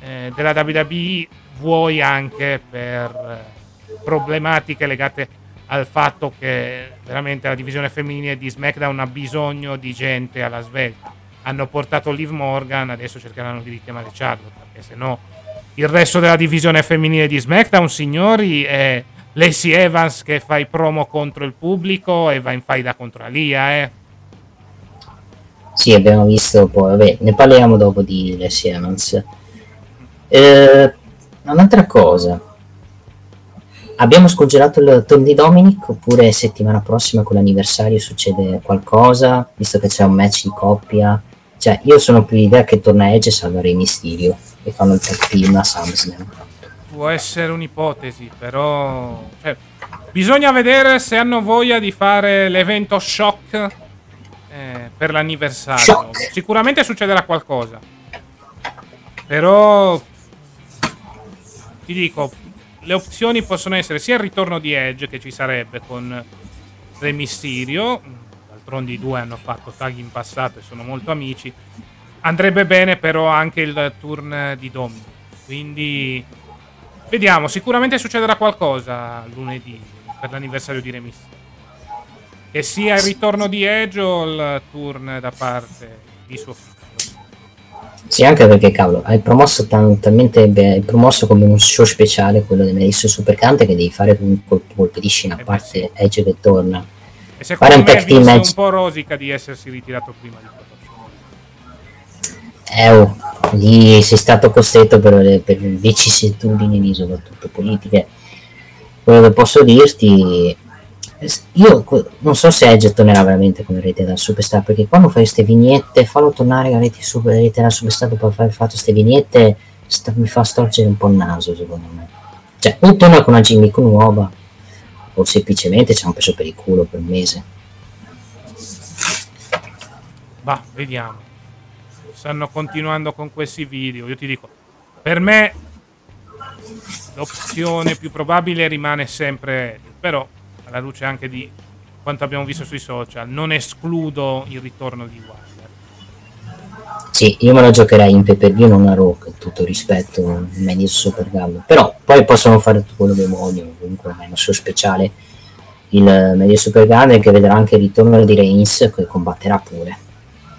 eh, della WWE, vuoi anche per problematiche legate al fatto che veramente la divisione femminile di SmackDown ha bisogno di gente alla svelta. Hanno portato Liv Morgan, adesso cercheranno di richiamare Charlotte, perché se no il resto della divisione femminile di SmackDown, signori, è Lacey Evans che fa i promo contro il pubblico e va in faida contro Alia, eh. Sì, abbiamo visto poi, vabbè, ne parliamo dopo di Lacey Evans. Eh, un'altra cosa, abbiamo scongelato il turno di Dominic oppure settimana prossima con l'anniversario succede qualcosa, visto che c'è un match di coppia? Cioè, io sono più l'idea che torna Edge e salva Rey Mysterio e fanno il tag team a SummerSlam. Può essere un'ipotesi, però... Cioè, bisogna vedere se hanno voglia di fare l'evento shock per l'anniversario. Sicuramente succederà qualcosa. Però ti dico, le opzioni possono essere sia il ritorno di Edge che ci sarebbe con Re Mysterio, d'altronde i due hanno fatto tag in passato e sono molto amici. Andrebbe bene però anche il turn di Dominic. Quindi vediamo, sicuramente succederà qualcosa lunedì per l'anniversario di Re Mysterio. Che sia il ritorno di Edge o il turn da parte di suo figlio. Sì, anche perché cavolo, hai promosso tan- talmente beh, hai promosso come un show speciale quello di Melissa Supercante che devi fare un colpo, colpo di scena, a parte. Edge che torna. E secondo fare me un, match... un po' rosica di essersi ritirato prima di eh, oh, lì sei stato costretto per, le, per vicissitudini soprattutto politiche. Quello che posso dirti io non so se Edge tornerà veramente come rete da superstar perché quando fai queste vignette fallo tornare a rete, super, rete da superstar dopo aver fatto queste vignette sta, mi fa storcere un po' il naso secondo me. Cioè o torna con una gimmick nuova o semplicemente c'è un peso per il culo per un mese. Bah vediamo. Stanno continuando con questi video. Io ti dico per me l'opzione più probabile rimane sempre però alla luce anche di quanto abbiamo visto sui social, non escludo il ritorno di Wilder. Sì, io me lo giocherei in view, non a Rock, tutto rispetto, meglio Super Gallo. Però poi possono fare tutto quello che vogliono, comunque è una sua speciale il meglio Super Gallo che vedrà anche il ritorno di Reigns che combatterà pure.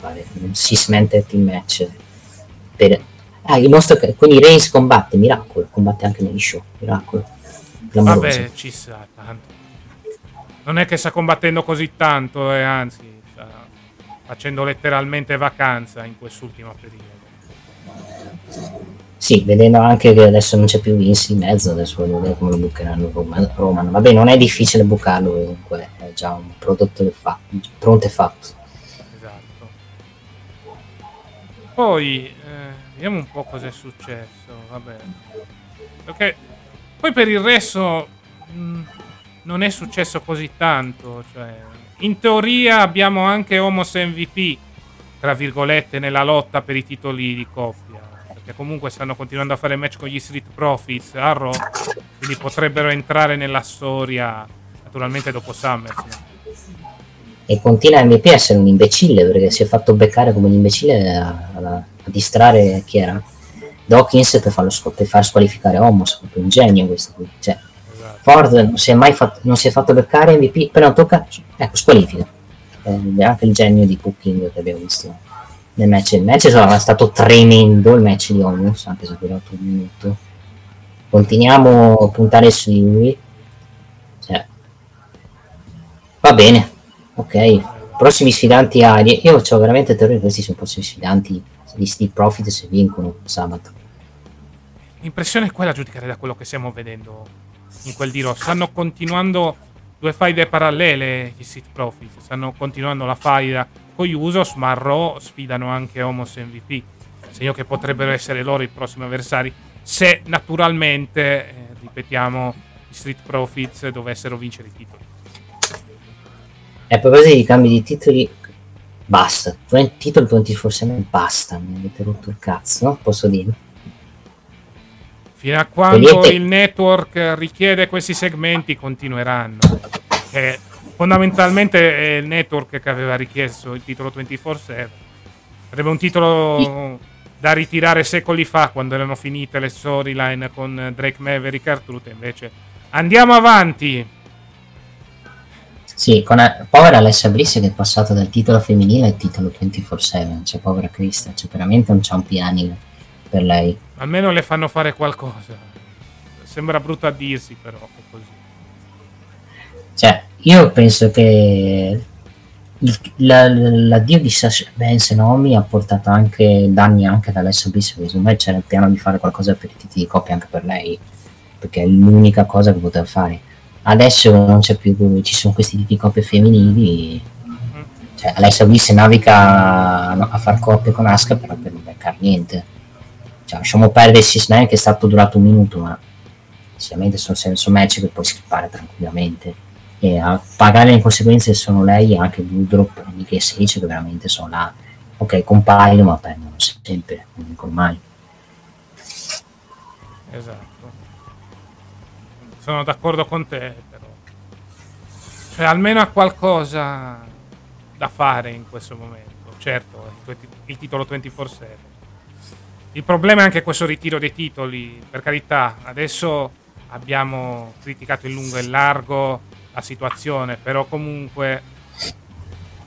Vale, un six man team match. Per... Ah, il nostro... Quindi Reigns combatte, Miracolo, combatte anche negli show, Miracolo. Vabbè, ci sa tanto non è che sta combattendo così tanto, eh, anzi, sta facendo letteralmente vacanza in quest'ultimo periodo. Sì, vedendo anche che adesso non c'è più Vince in mezzo, adesso voglio vedere come lo bucheranno Roman. Vabbè, non è difficile bucarlo comunque, è già un prodotto fa- pronto e fatto. Esatto. Poi, eh, vediamo un po' cosa è successo, vabbè. Perché poi per il resto... Mh, mm, non è successo così tanto. Cioè, in teoria abbiamo anche Homos MVP, tra virgolette, nella lotta per i titoli di coppia. Perché comunque stanno continuando a fare match con gli Street Profits a Raw, quindi potrebbero entrare nella storia naturalmente dopo SummerSlam. E continua MVP a essere un imbecille perché si è fatto beccare come un imbecille a, a, a distrarre chi era? Dawkins per, farlo, per far squalificare Homos, proprio un genio questo qui. Cioè. Ford non si è mai fatto, non si è fatto beccare MVP, però tocca, ecco, squalifica. Eh, anche il genio di Cooking che abbiamo visto nel match. Il match è stato tremendo, il match di Homos, anche se è durato un minuto. Continuiamo a puntare su lui. Cioè, va bene, ok. Prossimi sfidanti Ari. Io ho veramente terrore che questi sono i prossimi sfidanti di Steve Profit se vincono sabato. L'impressione è quella a giudicare da quello che stiamo vedendo in quel di Raw. Stanno continuando due faide parallele gli Street Profits. Stanno continuando la faida con gli Usos, ma Raw sfidano anche Homos MVP. Segno che potrebbero essere loro i prossimi avversari. Se naturalmente, eh, ripetiamo, gli Street Profits dovessero vincere i titoli. E a proposito di cambi di titoli, basta. Titolo 24-7 basta. Mi avete rotto il cazzo, no? Posso dire? Fino a quando il network richiede questi segmenti, continueranno. Che fondamentalmente è il network che aveva richiesto il titolo 24-7. Sarebbe un titolo da ritirare secoli fa, quando erano finite le storyline con Drake Maverick e Artruth. Invece andiamo avanti. Sì, con eh, povera Alessa Bliss che è passata dal titolo femminile al titolo 24-7. Cioè, povera Krista, cioè, veramente non c'è un piani per lei. Almeno le fanno fare qualcosa. Sembra brutto a dirsi, però è così. Cioè, io penso che il- la- l'addio di Sasha Banks e Naomi ha portato anche danni anche ad Alessa Bliss, perché secondo me c'era il piano di fare qualcosa per i titoli di coppia anche per lei, perché è l'unica cosa che poteva fare. Adesso non c'è più, ci sono questi tipi di coppie femminili, cioè Alessa Bliss naviga a, far coppie con Asuka però per non beccare niente. Cioè, lasciamo perdere Cisne che è stato durato un minuto, ma sicuramente sono senso match che puoi skippare tranquillamente e a pagare le conseguenze sono lei e anche Budrop e Nick e Sage che veramente sono là ok compaiono ma perdono sempre non vincono mai Esatto. Sono d'accordo con te, però. Cioè, almeno ha qualcosa da fare in questo momento. Certo, il, il titolo 24-7. Il problema è anche questo ritiro dei titoli. Per carità, adesso abbiamo criticato in lungo e in largo la situazione, però comunque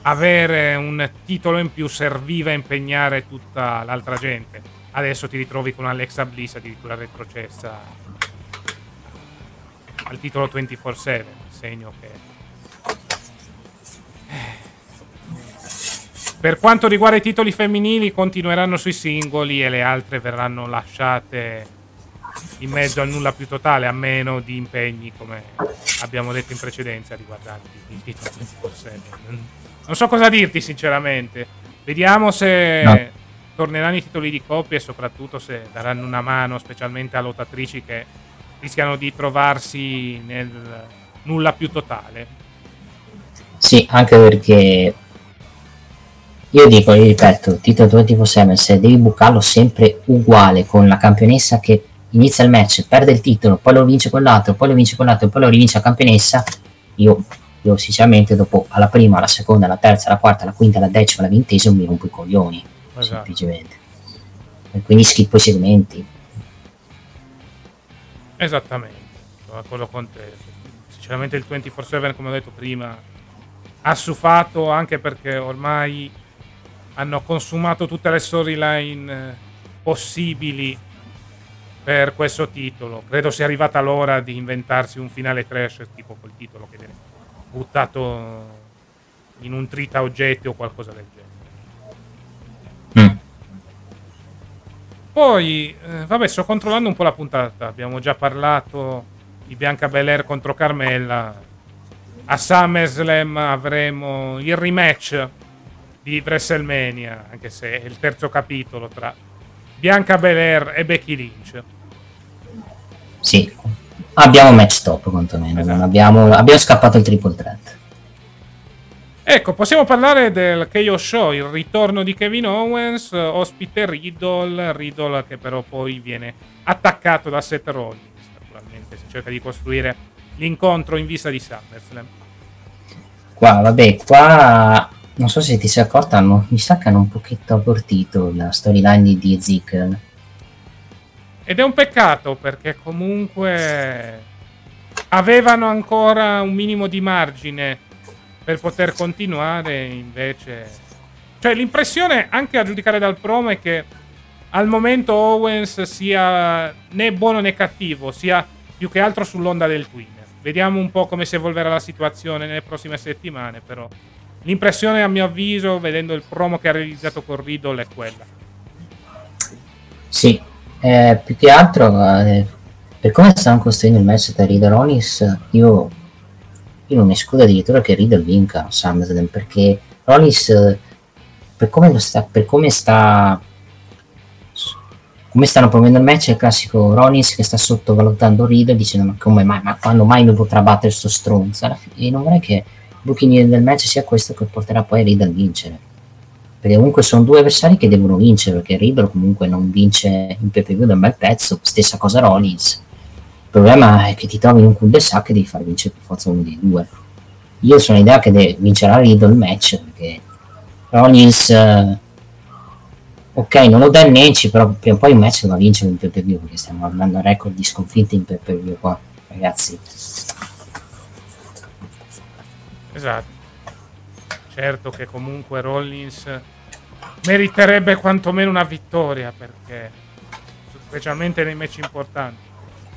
avere un titolo in più serviva a impegnare tutta l'altra gente. Adesso ti ritrovi con Alexa Bliss addirittura retrocessa al titolo 24-7, segno che... Per quanto riguarda i titoli femminili, continueranno sui singoli e le altre verranno lasciate in mezzo al nulla più totale, a meno di impegni, come abbiamo detto in precedenza, riguardanti il titolo 24-7. Non so cosa dirti, sinceramente. Vediamo se No. torneranno i titoli di coppia e soprattutto se daranno una mano, specialmente a lottatrici che rischiano di trovarsi nel nulla più totale. sì anche perché io dico io ripeto il titolo 24-7 se devi bucarlo sempre uguale con la campionessa che inizia il match perde il titolo poi lo vince quell'altro poi lo vince quell'altro poi lo rivince la campionessa io io sinceramente dopo alla prima, alla seconda, alla terza, alla quarta, alla quinta, alla decima, alla ventesima mi rompo i coglioni Esatto. semplicemente e quindi schippo i segmenti Esattamente, sono d'accordo con te. Sinceramente il 24-7, come ho detto prima, ha sufato anche perché ormai hanno consumato tutte le storyline eh, possibili per questo titolo. Credo sia arrivata l'ora di inventarsi un finale trash tipo quel titolo che viene buttato in un trita oggetti o qualcosa del genere. Mm. Poi, eh, vabbè, sto controllando un po' la puntata. Abbiamo già parlato di Bianca Belair contro Carmella. A SummerSlam avremo il rematch di WrestleMania, anche se è il terzo capitolo tra Bianca Belair e Becky Lynch. sì abbiamo match stop quantomeno non abbiamo, abbiamo scappato il triple threat Ecco, possiamo parlare del KO Show, il ritorno di Kevin Owens, ospite Riddle, Riddle che però poi viene attaccato da Seth Rollins. Naturalmente si cerca di costruire l'incontro in vista di SummerSlam. qua vabbè qua non so se ti sei accorta hanno, mi sa che hanno un pochetto abortito la storyline di, Ezekiel. Ed è un peccato perché comunque avevano ancora un minimo di margine per poter continuare, invece... Cioè l'impressione, anche a giudicare dal promo, è che al momento Owens sia né buono né cattivo, sia più che altro sull'onda del Twinner. Vediamo un po' come si evolverà la situazione nelle prossime settimane, però l'impressione a mio avviso, vedendo il promo che ha realizzato con Riddle, è quella. Sì, eh, più che altro eh, per come stanno costruendo il match tra Riddle Rollins, io, io non escludo addirittura che Riddle vinca SummerSlam perché Rollins eh, per come, sta, per come sta come stanno promuovendo il match è il classico Rollins che sta sottovalutando Riddle dicendo ma come mai, ma quando mai mi potrà battere sto stronzo? E non vorrei che booking del match sia questo che porterà poi Riddle a vincere. Perché comunque sono due avversari che devono vincere perché Riddle comunque non vince in PPV da un bel pezzo stessa cosa Rollins. Il problema è che ti trovi in un cul-de-sac e devi far vincere per forza uno dei due. Io sono l'idea che vincerà Riddle il match perché Rollins eh, ok, non lo danneggi, però prima o poi il match lo vince in pay view perché stiamo andando a record di sconfitte in view qua, ragazzi. Esatto. Certo che comunque Rollins meriterebbe quantomeno una vittoria perché specialmente nei match importanti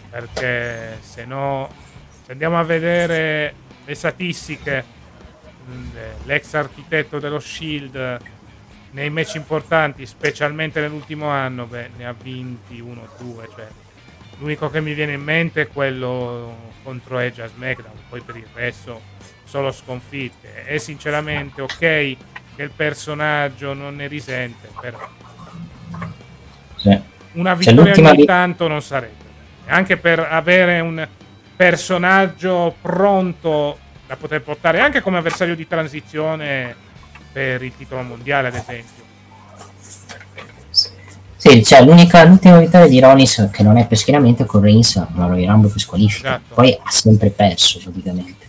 perché se no se andiamo a vedere le statistiche l'ex architetto dello Shield nei match importanti, specialmente nell'ultimo anno, beh, ne ha vinti uno o due. Cioè, l'unico che mi viene in mente è quello contro Edge a SmackDown, poi per il resto solo sconfitte. E sinceramente, ok che il personaggio non ne risente, però sì. una vittoria ogni di... tanto non sarebbe. Anche per avere un personaggio pronto da poter portare anche come avversario di transizione per il titolo mondiale, ad esempio. Sì, cioè l'unica, l'ultima vittoria di Ronis che non è per schieramento con Reigns la Royal Rumble per squalifica. Esatto. Poi ha sempre perso praticamente.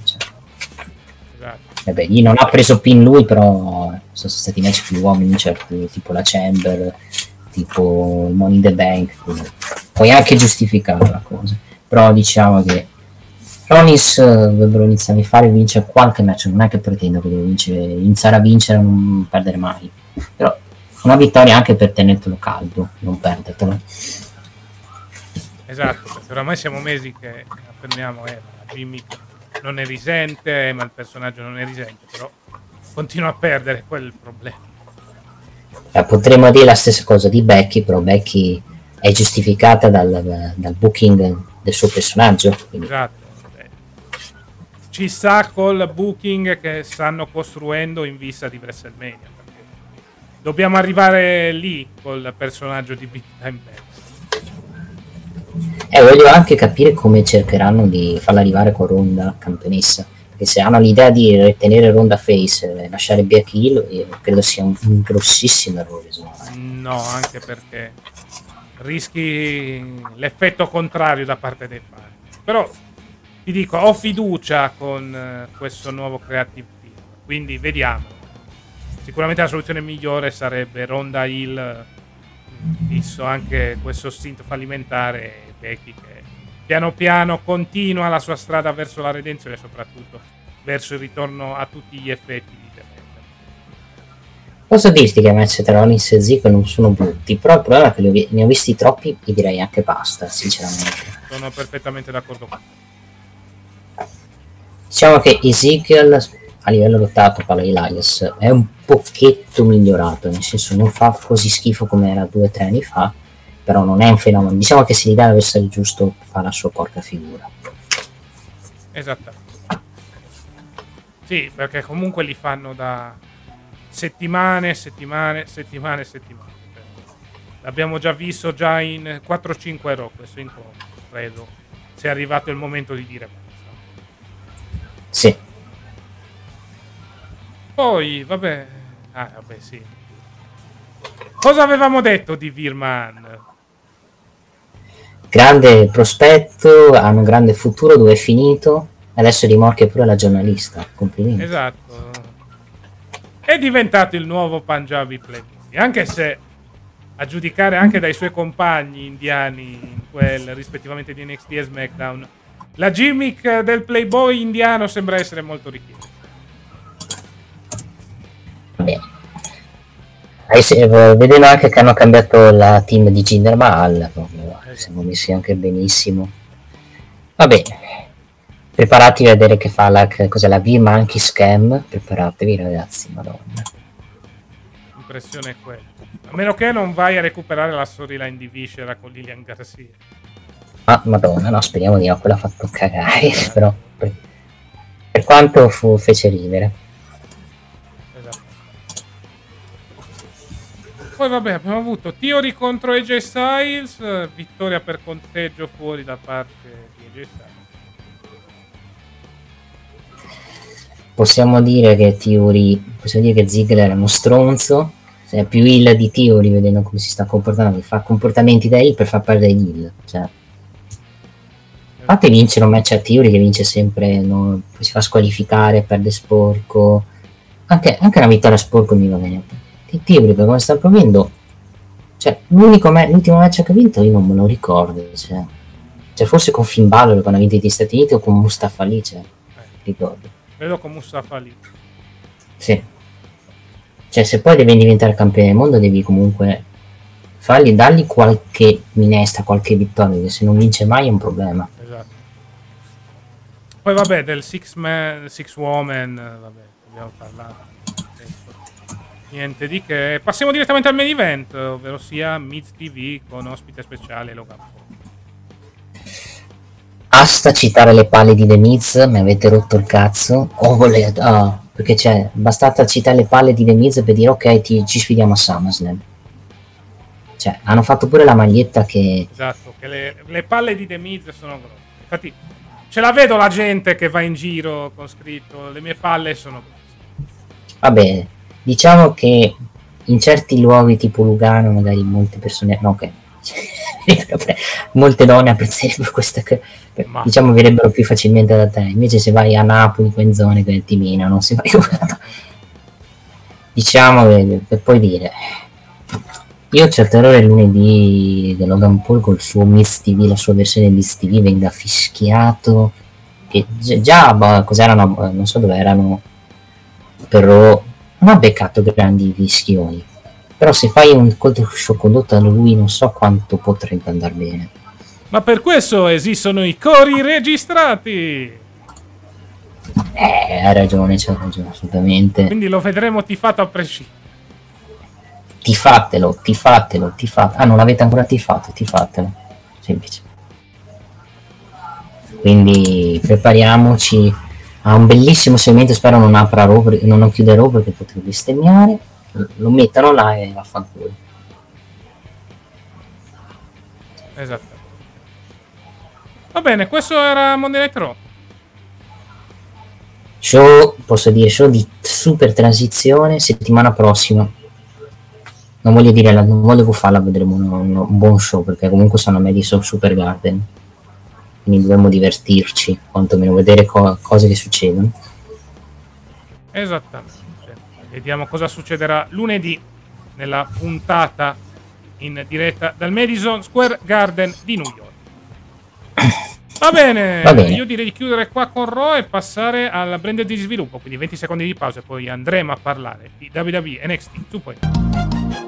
Vabbè, lì non ha preso pin lui, però sono stati match più uomini, certo, tipo la Chamber, tipo Money in the Bank. Puoi anche giustificare la cosa. Però diciamo che Ronis eh, dovrebbero iniziare a fare vincere qualche match, non è che pretendo che deve vincere, iniziare a vincere e non perdere mai, però una vittoria anche per tenertelo caldo, non perdertelo. Esatto, oramai siamo mesi che affermiamo eh, Jimmy non è risente, ma il personaggio non è risente, però continua a perdere, quello è il problema. Eh, potremmo dire la stessa cosa di Becky, però Becky è giustificata dal, dal booking del suo personaggio. Quindi... Esatto ci sta col booking che stanno costruendo in vista di WrestleMania. Dobbiamo arrivare lì col personaggio di Big Time Back. E eh, voglio anche capire come cercheranno di farla arrivare con Ronda campionessa. Perché se hanno l'idea di tenere Ronda Face e lasciare Becky Hill, credo sia un, un grossissimo errore. No, anche perché rischi l'effetto contrario da parte dei fan. Però ti dico, ho fiducia con eh, questo nuovo creative team. Quindi vediamo. Sicuramente la soluzione migliore sarebbe Ronda Hill, visto anche questo stint fallimentare, Becky che piano piano continua la sua strada verso la redenzione e soprattutto verso il ritorno a tutti gli effetti di Defender. Posso dirti che i match tra Rollins e Zico non sono brutti, però il problema è che ne ho visti troppi e direi anche basta, sinceramente. Sono perfettamente d'accordo con te. Diciamo che Ezekiel a livello lottato parla di Elias è un pochetto migliorato, nel senso non fa così schifo come era due o tre anni fa, però non è un fenomeno. Diciamo che se gli deve essere giusto fa la sua porca figura. Esatto. Sì, perché comunque li fanno da settimane, settimane, settimane, settimane. L'abbiamo già visto già in 4-5 Raw questo incontro, credo. Se è arrivato il momento di dire sì. Poi, vabbè... Ah, vabbè, sì. Cosa avevamo detto di Virman? Grande prospetto, hanno un grande futuro, dove è finito. Adesso rimorchia pure la giornalista. Complimenti. Esatto. È diventato il nuovo Punjabi Playboy. Anche se a giudicare anche dai suoi compagni indiani in quel rispettivamente di NXT e SmackDown, la gimmick del playboy indiano sembra essere molto richiesta. Bene. Adesso, eh, vedendo anche che hanno cambiato la team di Jinder Mahal, siamo messi anche benissimo. Va bene. Preparatevi a vedere che fa la, cos'è la V-Monkey Scam. Preparatevi ragazzi, madonna. L'impressione è quella. A meno che non vai a recuperare la storyline di Viscera con Lilian Garcia. Ah, madonna, no, speriamo di no, quella ha fatto cagare, [laughs] però per, per quanto fu, fece ridere. Poi vabbè, abbiamo avuto Theory contro AJ Styles, vittoria per conteggio fuori da parte di AJ Styles. Possiamo dire che Theory, possiamo dire che Ziggler è uno stronzo, è più il di Theory vedendo come si sta comportando, fa comportamenti da il per far perdere il. Cioè. Fate vincere un match a Theory che vince sempre, no? si fa squalificare, perde sporco. Anche, anche una vittoria sporco mi va bene. Theory per come sta provendo, cioè l'unico ma- l'ultimo match che ha vinto io non me lo ricordo. Cioè, cioè forse con Finn Balor quando ha vinto gli Stati Uniti o con Mustafa Ali, cioè, ricordo. Vedo con Mustafa lì. Sì. Cioè, se poi devi diventare campione del mondo, devi comunque fargli, dargli qualche minestra, qualche vittoria, perché se non vince mai è un problema. Esatto. Poi vabbè, del Six Man, Six Woman, eh, vabbè, abbiamo parlato. Niente di che. Passiamo direttamente al main event, ovvero sia Miz TV con ospite speciale Logan Paul. Basta citare le palle di The Miz, mi avete rotto il cazzo. Oh, volete, ah, perché c'è, bastata citare le palle di The Miz per dire ok, ti, ci sfidiamo a SummerSlam. Cioè, hanno fatto pure la maglietta che Esatto, che le, le palle di The Miz sono grosse. Infatti, ce la vedo la gente che va in giro con scritto le mie palle sono grosse. Vabbè, diciamo che in certi luoghi tipo Lugano magari molte persone, no ok, [laughs] molte donne apprezzerebbero questa che Ma- diciamo verrebbero più facilmente da te, invece se vai a Napoli, in zone che ti minano, se vai diciamo che per poi dire io certe ore lunedì che Logan Paul col suo Miz TV, la sua versione Miz TV venga fischiato che gi- già boh, cos'erano, non so dove erano però non ha beccato grandi fischioni però se fai un show condotto da lui non so quanto potrebbe andare bene. Ma per questo esistono i cori registrati. eh hai ragione c'è ragione assolutamente. Quindi lo vedremo tifato a prescindere. tifatelo tifatelo tifatelo ah non l'avete ancora tifato tifatelo semplice. Quindi prepariamoci a un bellissimo segmento spero non apra Raw per- non chiude Raw perché potrebbe bestemmiare lo mettano là e vaffanculo Esatto. Va bene, questo era Monday Night Raw. show posso dire show di super transizione settimana prossima non voglio dire la- non volevo farla vedere un, un- un buon show perché comunque sono a Madison Super Garden quindi dovremmo divertirci quantomeno vedere co- cose che succedono Esattamente. Vediamo cosa succederà lunedì nella puntata in diretta dal Madison Square Garden di New York. [coughs] Va bene, Va bene. io direi di chiudere qua con Raw e passare al brand di sviluppo, quindi 20 secondi di pausa e poi andremo a parlare di WWE NXT 2.0.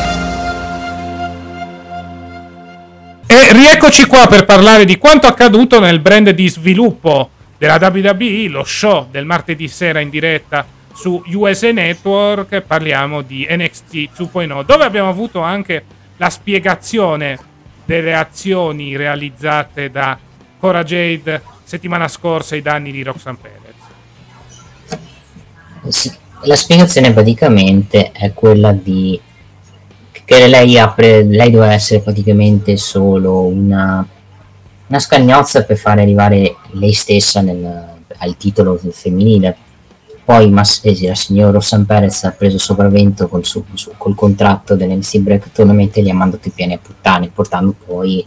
E rieccoci qua per parlare di quanto accaduto nel brand di sviluppo della WWE, lo show del martedì sera in diretta su USA Network. Parliamo di NXT 2.0, dove abbiamo avuto anche la spiegazione delle azioni realizzate da Cora Jade settimana scorsa ai danni di Roxanne Perez. Sì, la spiegazione praticamente è quella di che lei apre lei doveva essere praticamente solo una una scagnozza per fare arrivare lei stessa nel, al titolo femminile. Poi Massesi, la signora Rossan Perez ha preso sopravvento col, su, su, col contratto dell'NC Break Tournament e gli ha mandato i piani a puttane, portando poi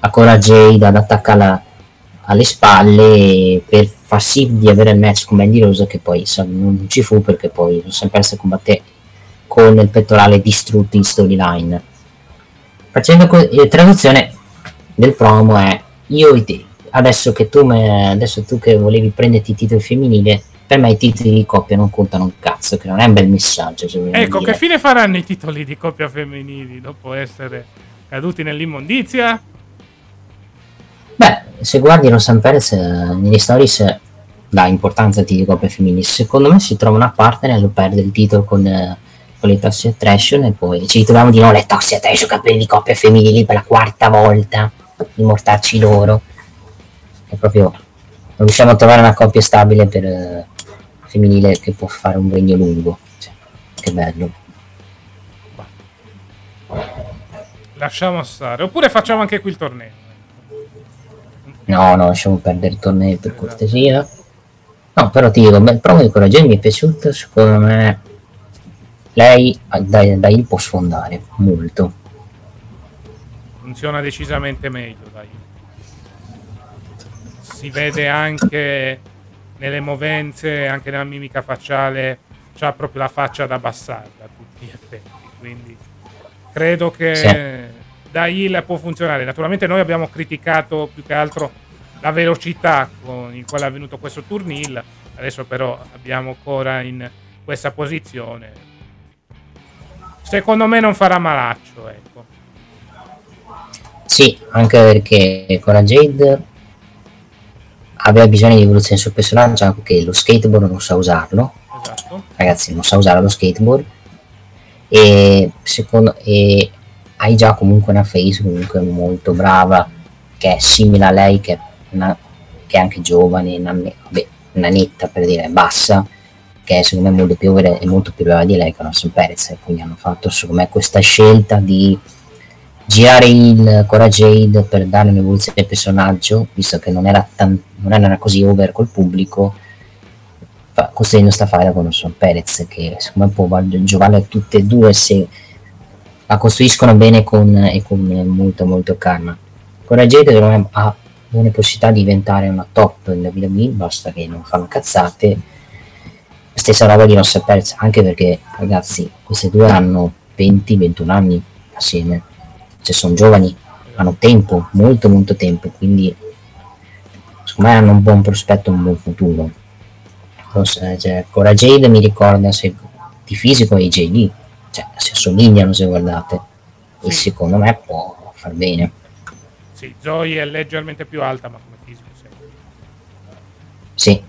a Cora Jade ad attaccarla alle spalle per far sì di avere il match con Mandy Rose che poi non ci fu perché poi Rossan Perez combatté con il pettorale distrutto in storyline. Facendo co- eh, traduzione del promo è io e te, adesso che tu, me, adesso tu che volevi prenderti i titoli femminili, per me i titoli di coppia non contano un cazzo, che non è un bel messaggio. Ecco, dire. che fine faranno i titoli di coppia femminili dopo essere caduti nell'immondizia? Beh, se guardi Rosan Perez eh, negli stories dà importanza ai titoli di coppia femminili. Secondo me si trova una partner e lo perde il titolo con, eh, con le Toxic Attraction e poi ci ritroviamo di nuovo le Toxic Attraction capelli di coppia femminili per la quarta volta, di mortarci loro. È proprio non riusciamo a trovare una coppia stabile per eh, femminile che può fare un regno lungo. Cioè, che bello. Lasciamo stare. Oppure facciamo anche qui il torneo. No, no, lasciamo perdere il torneo per cortesia. No, però ti dico, bel promo di Coraggio mi è piaciuto, secondo me lei da, da il può sfondare molto. Funziona decisamente meglio, dai. Si vede anche nelle movenze, anche nella mimica facciale, c'ha proprio la faccia da bastarda a tutti gli effetti. Quindi credo che Sì. da il può funzionare. Naturalmente noi abbiamo criticato più che altro la velocità con il quale è avvenuto questo turnil. Adesso però abbiamo ancora in questa posizione. Secondo me non farà malaccio, ecco. Sì, anche perché con la Jade aveva bisogno di evoluzione sul personaggio, anche che lo skateboard non sa usarlo. Esatto. Ragazzi, non sa usare lo skateboard. E secondo e hai già comunque una face comunque molto brava, che è simile a lei, che è, una- che è anche giovane, nanne- vabbè, nanetta per dire, bassa, che è secondo me molto più, e molto più brava di lei che Rossum Perez. E quindi hanno fatto secondo me questa scelta di girare il Cora Jade per dare un'evoluzione al personaggio, visto che non era, tan- non era così over col pubblico, fa- costruendo sta faida con Rossum Perez, che secondo me può val- giovare a tutte e due se la costruiscono bene con, e con molto molto calma. Cora Jade secondo me ha buone possibilità di diventare una top in WWE, basta che non fanno cazzate. Stessa roba di Rossa Perez, anche perché ragazzi, queste due hanno 20-21 anni assieme, cioè sono giovani, hanno tempo, molto molto tempo, quindi secondo me hanno un buon prospetto, un buon futuro. Rossa- Cioè, Cora Jade mi ricorda se, di fisico e JD, cioè si assomigliano se guardate, e secondo me può far bene. Sì, Zoe è leggermente più alta, ma come fisico sì. Sì.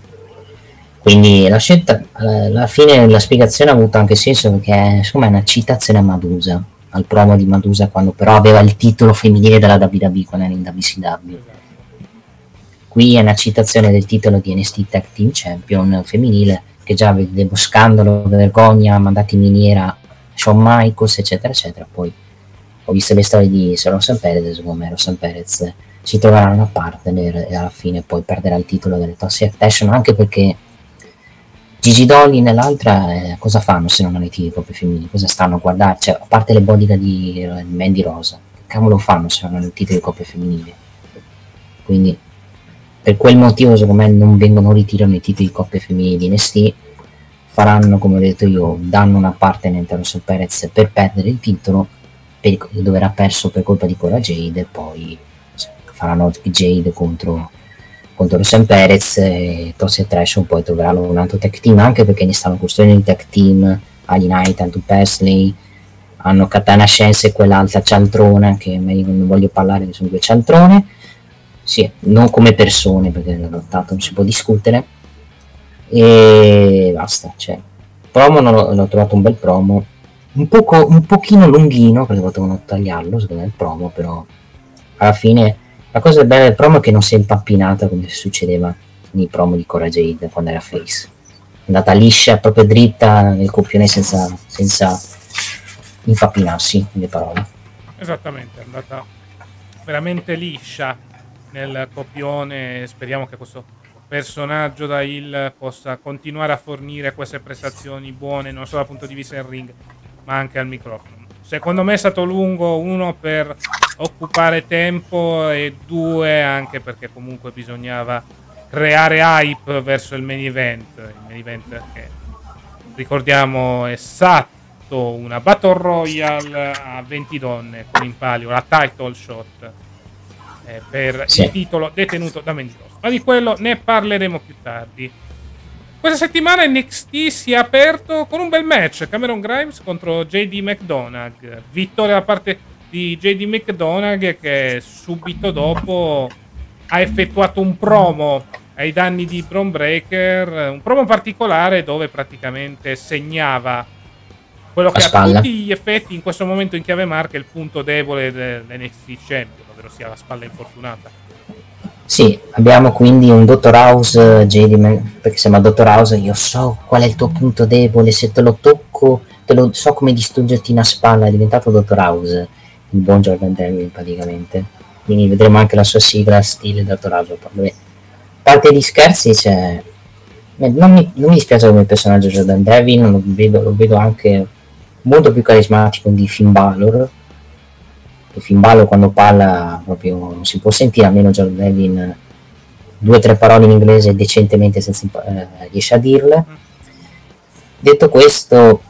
Quindi la scelta, alla fine la spiegazione ha avuto anche senso perché me è una citazione a Madusa, al promo di Madusa quando però aveva il titolo femminile della WWE quando era in WCW. Qui è una citazione del titolo di NXT Tag Team Champion femminile che già vedevo scandalo, vergogna, mandati in miniera Shawn Michaels eccetera eccetera. Poi ho visto le storie di Rosan Perez, secondo me Rosan Perez si troverà una partner e alla fine poi perderà il titolo delle Toxic Attraction anche perché Gigi Dolly nell'altra eh, cosa fanno se non hanno i titoli di coppie femminili? Cosa stanno a guardare? Cioè, a parte le bodyguard di eh, Mandy Rosa, che cavolo fanno se non hanno i titoli di femminili? Quindi per quel motivo secondo me non vengono ritirano i titoli di coppie femminili di NXT faranno come ho detto io danno una parte in Rosso Perez per perdere il titolo per, dove era perso per colpa di Cora Jade e poi faranno Jade contro contro Rossem Perez e Toxic Trash poi troveranno un altro tag team anche perché ne stanno costruendo il tag team a United, to Pasley hanno Katana Scienze e quell'altra cialtrona che non voglio parlare sono due cialtrone. Sì, non come persone perché l'ho lottato non si può discutere. E basta cioè, promo l'ho, l'ho trovato un bel promo. Un, poco, un pochino lunghino perché potevano tagliarlo secondo me il promo però alla fine la cosa bella del promo è che non si è impappinata come succedeva nei promo di Cora Jade quando era face è andata liscia proprio dritta nel copione senza, senza impappinarsi le parole Esattamente, è andata veramente liscia. nel copione. Speriamo che questo personaggio da Hill possa continuare a fornire queste prestazioni buone non solo dal punto di vista del ring, ma anche al microfono. Secondo me è stato lungo, uno per occupare tempo e due anche perché comunque bisognava creare hype verso il main event. Il main event che ricordiamo è stato una Battle Royale a 20 donne con in palio la title shot eh, per sì. il titolo detenuto da Mendoza. Ma di quello ne parleremo più tardi. Questa settimana NXT si è aperto con un bel match. Cameron Grimes contro JD McDonagh. Vittoria da parte di JD McDonagh che subito dopo ha effettuato un promo ai danni di Bron Breaker. Un promo particolare dove praticamente segnava quello che a tutti gli effetti in questo momento in chiave marca è il punto debole dell'NXT Champion, ovvero sia la spalla infortunata. Sì, abbiamo quindi un Dottor House, JD, perché siamo a Dottor House, io so qual è il tuo punto debole, se te lo tocco, te lo so come distruggerti una spalla, è diventato Dottor House, il buon Jordan Devil praticamente. Quindi vedremo anche la sua sigla stile Dottor House. Vabbè. Parte di scherzi, cioè, non mi, non mi dispiace come personaggio Jordan Devil, lo vedo, lo vedo anche molto più carismatico di Finn Balor, Finballo quando parla proprio non si può sentire, almeno John Devin due o tre parole in inglese decentemente senza eh, riesce a dirle. Detto questo,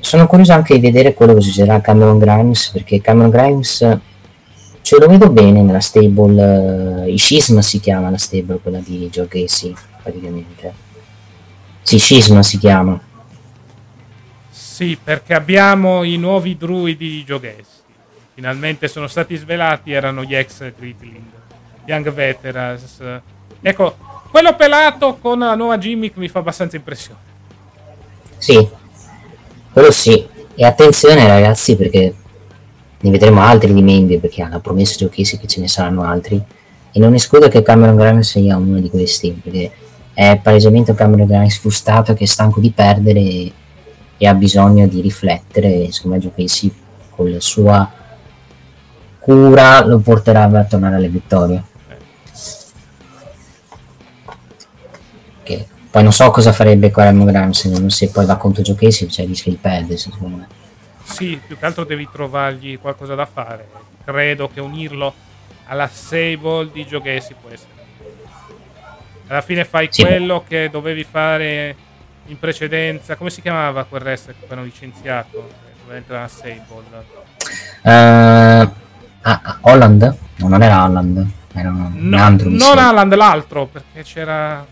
sono curioso anche di vedere quello che succederà a Cameron Grimes, perché Cameron Grimes ce lo vedo bene nella stable, uh, Scisma si chiama la stable, quella di Joe Casey, praticamente. Sì, Scisma si chiama. Sì, perché abbiamo i nuovi druidi di Joe Casey finalmente sono stati svelati erano gli ex Gritling, Young Veterans. Ecco, quello pelato con la nuova gimmick mi fa abbastanza impressione. Sì, quello sì. E attenzione ragazzi perché ne vedremo altri di membri perché hanno promesso Giochisi che ce ne saranno altri. E non escludo che Cameron Grimes sia uno di questi perché è palesemente un Cameron Grimes frustrato che è stanco di perdere e, e ha bisogno di riflettere. Secondo me Giochisi con la sua cura lo porterà a tornare alle vittorie. Okay. Poi non so cosa farebbe Quaremo Gramsen, se poi va contro Giochesi, cioè rischia di perdere, secondo me. Sì, più che altro devi trovargli qualcosa da fare. Credo che unirlo alla Sable di Giochesi può essere. Alla fine fai sì, quello che dovevi fare in precedenza. Come si chiamava quel resto che hanno licenziato? Doveva entrare a Sable. Uh, Ah, ah, Holland? No, non era Holland, era un, no, altro. Non Holland, l'altro, perché c'era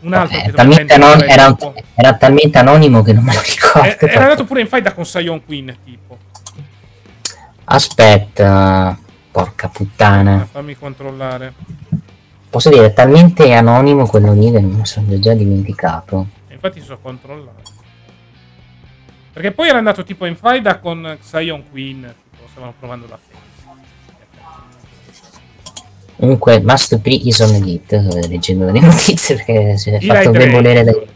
un altro okay, talmente anon- era, era, talmente anonimo che non me lo ricordo. Era, era andato pure in fight con Sion Queen, tipo. Aspetta, porca puttana. Fammi controllare. Posso dire, è talmente anonimo quello lì che mi sono già dimenticato. infatti so controllare. Perché poi era andato tipo in fight con Sion Queen, tipo, stavano provando la fede. Comunque, Master P is on elite, leggendo le notizie [laughs] perché si è Eli fatto demolere dai...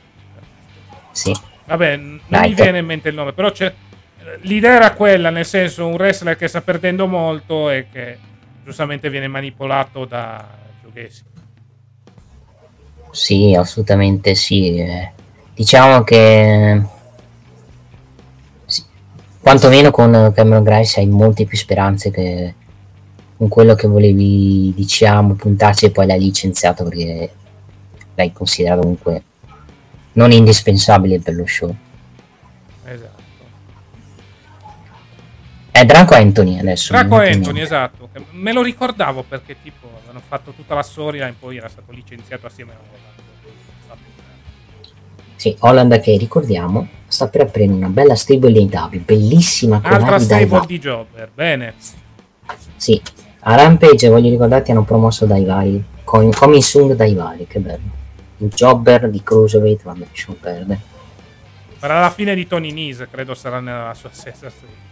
Sì. Vabbè, non Dai, mi viene in mente il nome, però c'è... l'idea era quella, nel senso un wrestler che sta perdendo molto e che giustamente viene manipolato da Giughesi. Sì, assolutamente sì. Eh, diciamo che... Sì. Quantomeno con Cameron Grice hai molte più speranze che con quello che volevi, diciamo, puntarci e poi l'hai licenziato perché l'hai considerato comunque non indispensabile per lo show. Esatto. È Draco Anthony adesso. Draco Anthony, esatto. Me lo ricordavo perché tipo hanno fatto tutta la storia e poi era stato licenziato assieme a Holland. Sì, Holland che ricordiamo sta per aprire una bella stable di AW, bellissima con Altra stable di Jobber, bene. Sì, a Rampage, voglio ricordarti, hanno promosso dai vari. Coming soon dai vari, che bello. Il jobber di Cruiserweight, vabbè, lasciamo perdere. Sarà la fine di Tony Nese, credo sarà nella sua [laughs] stessa storia.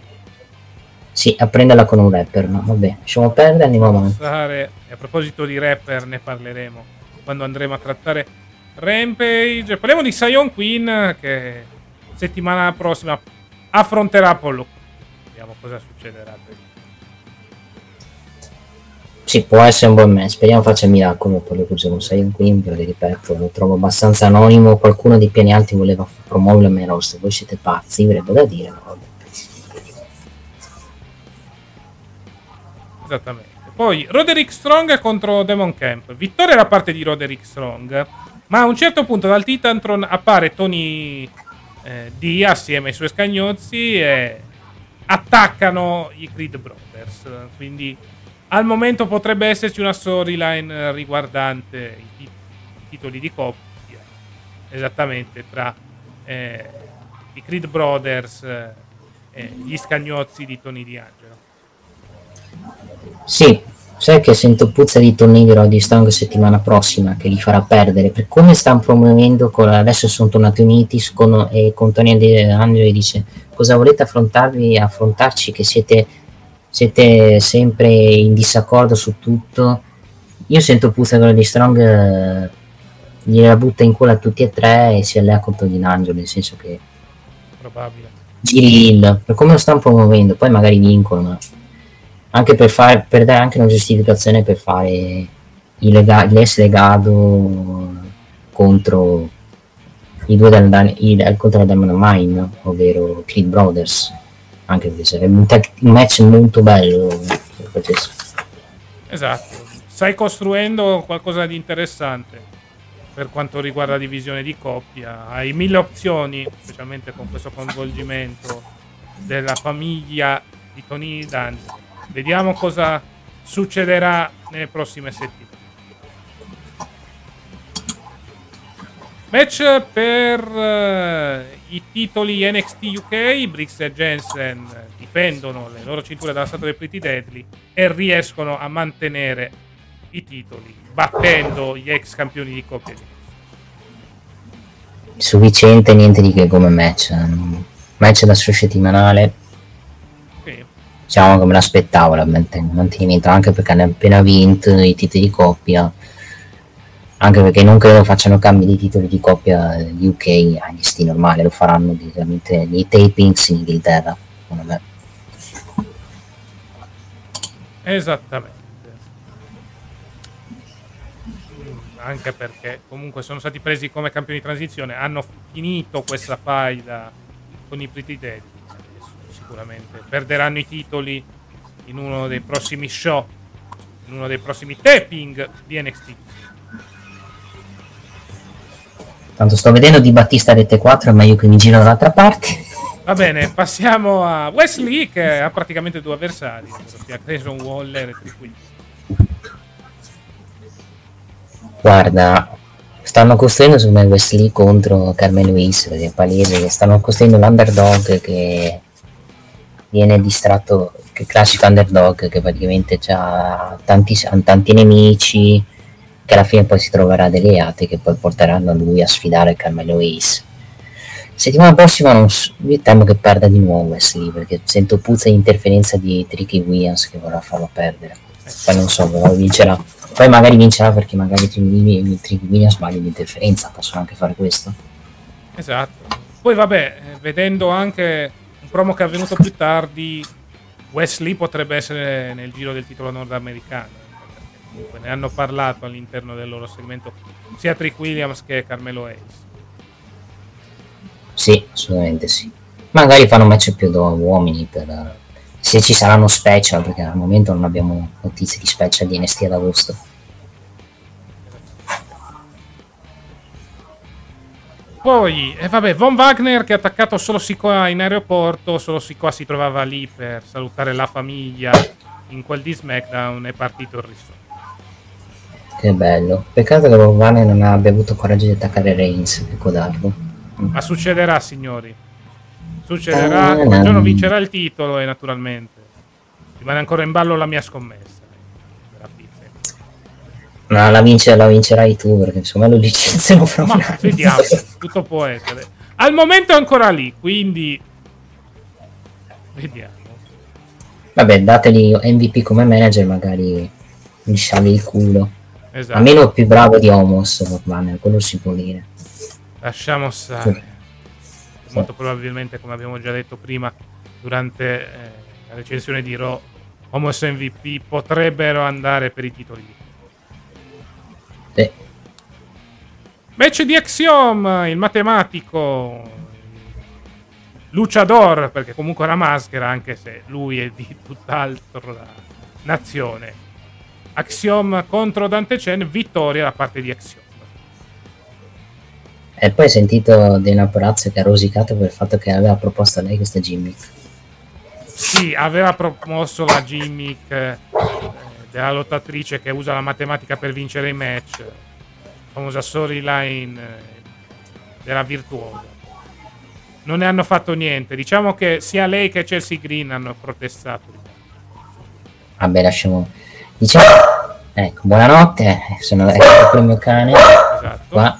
Sì, a prenderla con un rapper, no? Vabbè, lasciamo perdere, andiamo avanti. E a proposito di rapper, ne parleremo quando andremo a trattare Rampage. Parliamo di Sion Queen che settimana prossima affronterà Apollo. Vediamo cosa succederà. Sì, può essere un buon match. Speriamo faccia miracolo. Poi lo uso con Sion Queen, perché ripeto, lo trovo abbastanza anonimo. Qualcuno dei piani alti voleva promuovere me roster. Voi siete pazzi, avrebbe da dire. No? Esattamente. Poi Roderick Strong contro Demon Camp. Vittoria da parte di Roderick Strong. Ma a un certo punto dal Titantron appare Tony eh, D assieme ai suoi scagnozzi e attaccano i Creed Brothers. Quindi al momento potrebbe esserci una storyline riguardante i, tit- i titoli di coppia, esattamente tra eh, i Creed Brothers eh, e gli scagnozzi di Tony D'Angelo. Sì, sai che sento puzza di torneo di Strong settimana prossima che li farà perdere per come stanno promuovendo con, adesso sono tornati uniti con, e con Tony D'Angelo dice cosa volete affrontarvi affrontarci che siete siete sempre in disaccordo su tutto. Io sento puzza quello di Strong eh, gliela butta in culo a tutti e tre e si allea contro Tony D'Angelo, nel senso che probabile giri il per come lo stanno promuovendo, poi magari vincono. Anche per, fare, per dare anche una giustificazione per fare il, lega, l'es legato contro i due del, il, contro la Diamond Mine, ovvero Creed Brothers anche perché sarebbe un, te- un match molto bello esatto. Stai costruendo qualcosa di interessante per quanto riguarda la divisione di coppia. Hai mille opzioni specialmente con questo coinvolgimento della famiglia di Tony D'Angelo vediamo cosa succederà nelle prossime settimane. Match per uh, i titoli NXT UK, Briggs e Jensen difendono le loro cinture dalla statua dei Pretty Deadly e riescono a mantenere i titoli, battendo gli ex campioni di coppia. Sufficiente, niente di che come match. Match da settimanale. Sì. Diciamo che me l'aspettavo il mantenimento, anche perché hanno appena vinto i titoli di coppia anche perché non credo facciano cambi di titoli di coppia UK agli sti normali, lo faranno direttamente nei tapings in Inghilterra, secondo me. Esattamente. Anche perché comunque sono stati presi come campioni di transizione, hanno finito questa faida con i Pretty Dead. Sicuramente perderanno i titoli in uno dei prossimi show, in uno dei prossimi taping di NXT. Tanto sto vedendo di Battista rete 4, è meglio che mi giro dall'altra parte. Va bene, passiamo a Wesley che ha praticamente due avversari, ossia Grayson Waller e Triquin. Guarda, stanno costruendo su me Wesley contro Carmen Luis, perché è palese che stanno costruendo l'underdog che viene distratto, che classico underdog che praticamente ha tanti, tanti nemici, che alla fine poi si troverà delle alleati che poi porteranno lui a sfidare Carmelo Ace. Settimana prossima non so, io temo che perda di nuovo Wesley perché sento puzza di interferenza di Tricky Williams che vorrà farlo perdere. Poi non so, però vincerà. Poi magari vincerà perché magari Tricky Williams sbaglia di interferenza, possono anche fare questo. Esatto. Poi vabbè, eh, vedendo anche un promo che è avvenuto più tardi, Wesley potrebbe essere nel giro del titolo nordamericano comunque ne hanno parlato all'interno del loro segmento sia Trick Williams che Carmelo Hayes. Sì, assolutamente sì. Magari fanno match più da uomini per, se ci saranno special, perché al momento non abbiamo notizie di special di NST ad agosto. Poi, e eh, vabbè, Von Wagner che ha attaccato solo Sikoa in aeroporto, solo Sikoa si trovava lì per salutare la famiglia in quel di SmackDown è partito il risolto. Che bello. Peccato che Vane non abbia avuto coraggio di attaccare Reigns e codarlo. Ma succederà, signori. Succederà. Ah, un giorno vincerà il titolo e naturalmente rimane ancora in ballo la mia scommessa. No, la, vince, la vincerai tu perché insomma lo licenziano fra Ma vediamo, tutto può essere. Al momento è ancora lì, quindi vediamo. Vabbè, dateli MVP come manager, magari mi sciavi il culo. Esatto. Almeno più bravo di Homos, Banner, quello si può dire. Lasciamo stare. Sì. Molto probabilmente, come abbiamo già detto prima, durante eh, la recensione di Raw, Homos MVP potrebbero andare per i titoli Sì. Match di Axiom, il matematico Luciador, perché comunque è una maschera, anche se lui è di tutt'altra nazione. Axiom contro Dante Chen, vittoria da parte di Axiom. E poi ho sentito Dana Porazzo che ha rosicato per il fatto che aveva proposto a lei questa gimmick. Sì, aveva promosso la gimmick eh, della lottatrice che usa la matematica per vincere i match, famosa storyline eh, della virtuosa. Non ne hanno fatto niente. Diciamo che sia lei che Chelsea Green hanno protestato. Vabbè, lasciamo. Diciamo. Ecco, buonanotte. Sono ecco il mio cane. Esatto. Qua.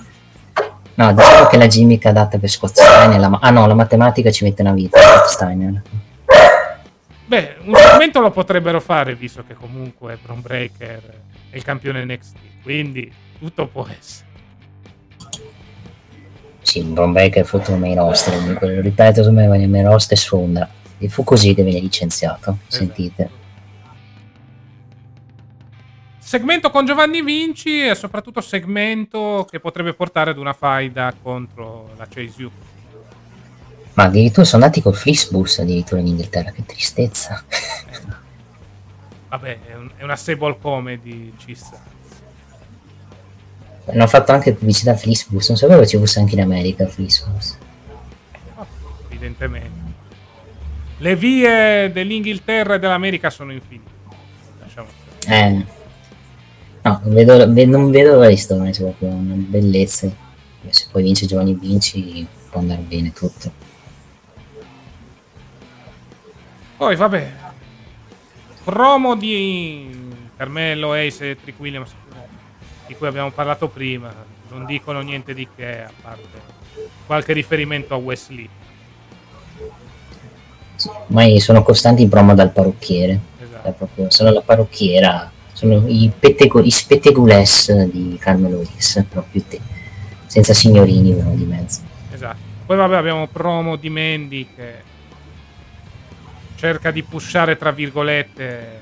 No, diciamo che la gimmick adatta per Scott Steiner. La... Ah no, la matematica ci mette una vita. Scott Steiner. Beh, un segmento lo potrebbero fare, visto che comunque Bron Breaker è il campione NXT. Quindi tutto può essere. Sì, Bron Breaker fu un main roster. Lo ripeto, secondo me il main roster sfonda. E fu così che viene licenziato. Sentite. Segmento con Giovanni Vinci e soprattutto segmento che potrebbe portare ad una faida contro la Chase U. Ma addirittura sono andati col Flixbus addirittura in Inghilterra. Che tristezza. [laughs] Vabbè, è, un- è una stable comedy, ci sta. Hanno fatto anche pubblicità a Flixbus. Non sapevo ci fosse anche in America Flixbus. evidentemente. Le vie dell'Inghilterra e dell'America sono infinite. Stare. Eh. No, non vedo, ve- non vedo l'ora di sto match, proprio una bellezza. Se poi vince Giovanni Vinci può andare bene tutto. Poi, vabbè, promo di per me lo Ace e Trick Williams di cui abbiamo parlato prima. Non dicono niente di che, a parte qualche riferimento a Wesley. Ormai sono costanti in promo dal parrucchiere. Esatto. È proprio- sono la parrucchiera, sono i, pettego- i spettegules di Carmelo X, proprio te. Senza signorini però di mezzo. Esatto. Poi vabbè abbiamo promo di Mandy che cerca di pushare tra virgolette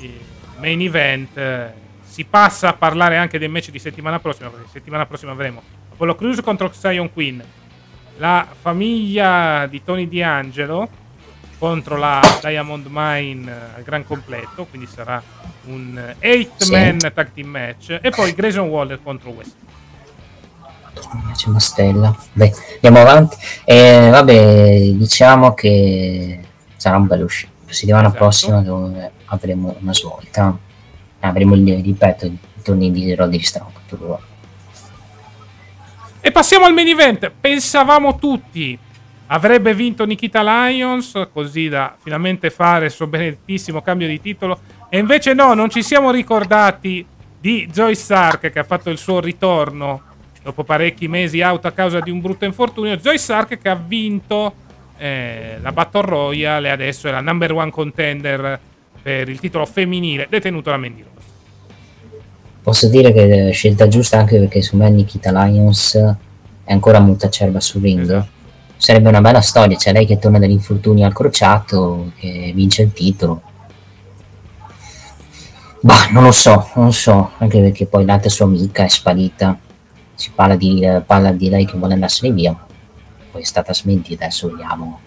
il main event. Si passa a parlare anche dei match di settimana prossima, perché settimana prossima avremo Apollo Crews contro Xion Queen, la famiglia di Tony D'Angelo contro la Diamond Mine al gran completo, quindi sarà un 8-man tag team match, e poi Grayson Waller contro West. C'è una stella. Beh, andiamo avanti. E vabbè, diciamo che sarà un bello uscito. Settimana Esatto. prossima dove avremo una svolta. Avremo il ripeto i tornei di Roddy Strong. E passiamo al main event. Pensavamo tutti avrebbe vinto Nikita Lions, così da finalmente fare il suo benedettissimo cambio di titolo. E invece no, non ci siamo ricordati di Joy Stark che ha fatto il suo ritorno dopo parecchi mesi out a causa di un brutto infortunio. Joy Stark che ha vinto eh, la Battle Royale e adesso è la number one contender per il titolo femminile detenuto da Mandy Rose. Posso dire che è scelta giusta anche perché su me Nikita Lions è ancora molto acerba sul ring. Esatto. Sarebbe una bella storia, c'è lei che torna dall'infortunio al crociato, che vince il titolo. Bah, non lo so, non lo so, anche perché poi l'altra sua amica è sparita. Si parla di, parla di lei che vuole andarsene via, poi è stata smentita, adesso vediamo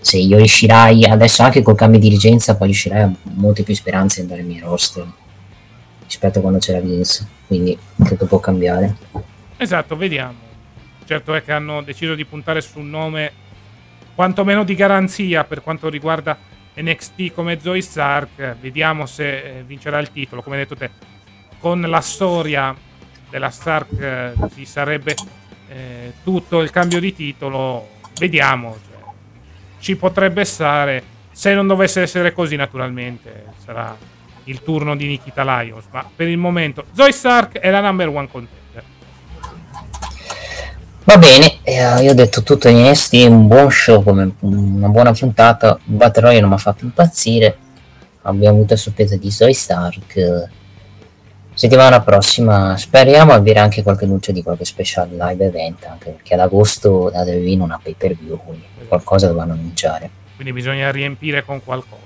se io riuscirai, adesso anche col cambio di dirigenza, poi riuscirai a molte più speranze nel mio roster rispetto a quando c'era Vince, quindi tutto può cambiare. Esatto, vediamo. Certo è che hanno deciso di puntare su un nome quantomeno di garanzia per quanto riguarda NXT come Zoe Stark. Vediamo se eh, vincerà il titolo. Come hai detto te, con la storia della Stark eh, ci sarebbe eh, tutto il cambio di titolo. Vediamo. cioè, ci potrebbe stare. Se non dovesse essere così, naturalmente sarà il turno di Nikita Lyons. Ma per il momento, Zoe Stark è la number one contender. Va bene, eh, io ho detto tutto in NXT, un buon show, come una buona puntata. Battle Royale non mi ha fatto impazzire. Abbiamo avuto sorpresa di Zoe Stark. Settimana prossima speriamo avere anche qualche luce di qualche special live event, anche perché ad agosto la WWE non ha pay per view, quindi qualcosa dovranno annunciare. Quindi bisogna riempire con qualcosa.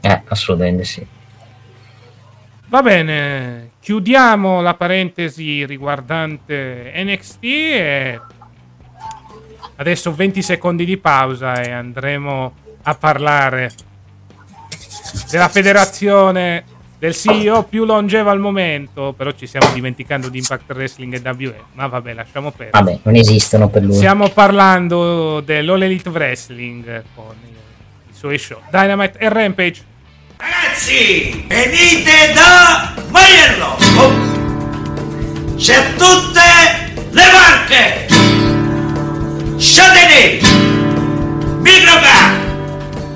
Eh, assolutamente sì. Va bene, chiudiamo la parentesi riguardante NXT e adesso 20 secondi di pausa e andremo a parlare della federazione del CEO più longevo al momento, però ci stiamo dimenticando di Impact Wrestling e WE, ma vabbè, lasciamo perdere. Vabbè, non esistono per lui. Stiamo parlando dell'All Elite Wrestling con i, suoi show Dynamite e Rampage. Ragazzi, venite da Maiello! Oh. C'è tutte le marche! Châtelet, Microcar,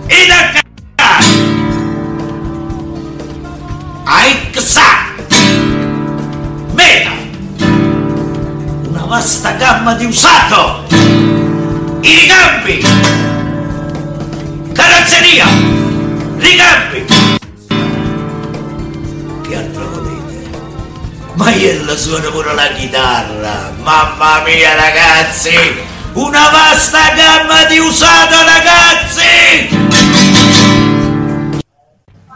Idacar, Aixa, Meta, una vasta gamma di usato, i ricambi, carrozzeria, ricambi. Che altro volete? Maiello suona pure la chitarra, mamma mia ragazzi! Una vasta gamma di usato ragazzi!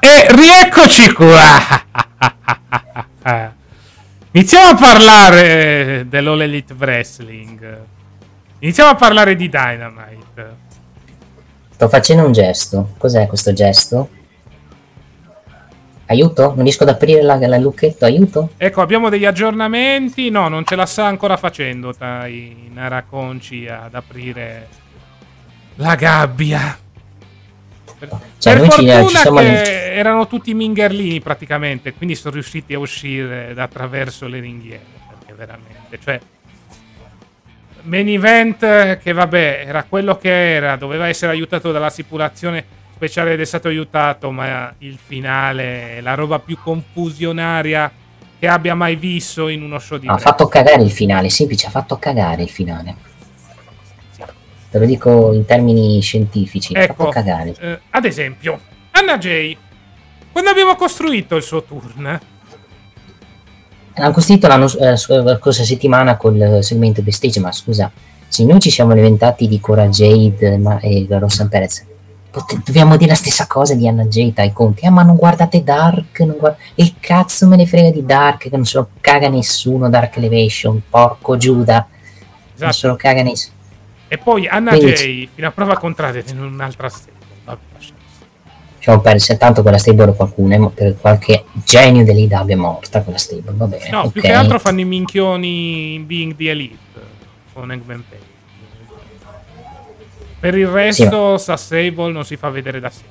E rieccoci qua! [laughs] Iniziamo a parlare dell'All Elite Wrestling. Iniziamo a parlare di Dynamite. Sto facendo un gesto. Cos'è questo gesto? Aiuto? Non riesco ad aprire la, la lucchetto, aiuto? Ecco, abbiamo degli aggiornamenti. No, non ce la sta ancora facendo dai Naraconci ad aprire la gabbia. Cioè, per fortuna ci siamo- erano tutti mingerlini praticamente, quindi sono riusciti a uscire da attraverso le ringhiere. Perché veramente, cioè, main event che vabbè, era quello che era, doveva essere aiutato dalla stipulazione speciale ed è stato aiutato, ma il finale è la roba più confusionaria che abbia mai visto in uno show di Ha fatto cagare il finale, semplice, ha fatto cagare il finale. Te lo dico in termini scientifici, ha Ecco, fatto cagare. eh, ad esempio, Anna Jay, quando abbiamo costruito il suo turn, L'hanno costruito eh, la scorsa settimana col segmento backstage, ma scusa, se noi ci siamo alimentati di Cora Jade ma, e la Rossa Perez, pot- dobbiamo dire la stessa cosa di Anna Jade ai conti. Ah, ma non guardate Dark, non guard- e cazzo me ne frega di Dark, che non se lo caga nessuno, Dark Elevation, porco Giuda, non Esatto. se lo caga nessuno. e poi Anna Quindi- Jay, fino a prova contraria, in un'altra stella. Vabbè, lascia Diciamo per se tanto quella stable qualcuno, per qualche genio dell'IDA è morta quella stable, va bene. No, ok. più che altro fanno i minchioni in Being the Elite con Eggman Page. Per il resto, sta Sable non si fa vedere da sé.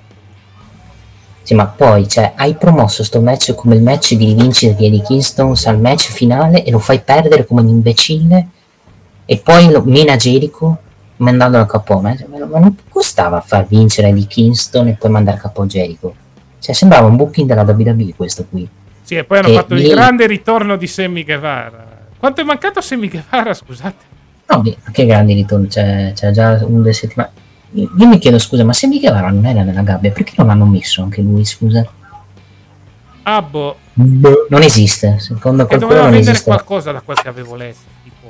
Sì, ma poi, cioè, hai promosso sto match come il match di rivincita di Eddie Kingston al match finale e lo fai perdere come un imbecille e poi lo mina Jericho mandandolo a capo. Ma, ma non costava far vincere Eddie Kingston e poi mandare a capo Jericho. Cioè, sembrava un booking della WWE questo qui. Sì, e poi hanno Che fatto il lì- grande ritorno di Sammy Guevara. Quanto è mancato Sammy Guevara, scusate? No, che grandi ritorni, c'è, c'è già un due settimane. Io io mi chiedo scusa, ma se Guevara non era nella gabbia, perché non l'hanno messo anche lui, scusa? Ah, boh. Non esiste, secondo qualcuno doveva non vendere esiste. qualcosa da quel che avevo letto. Tipo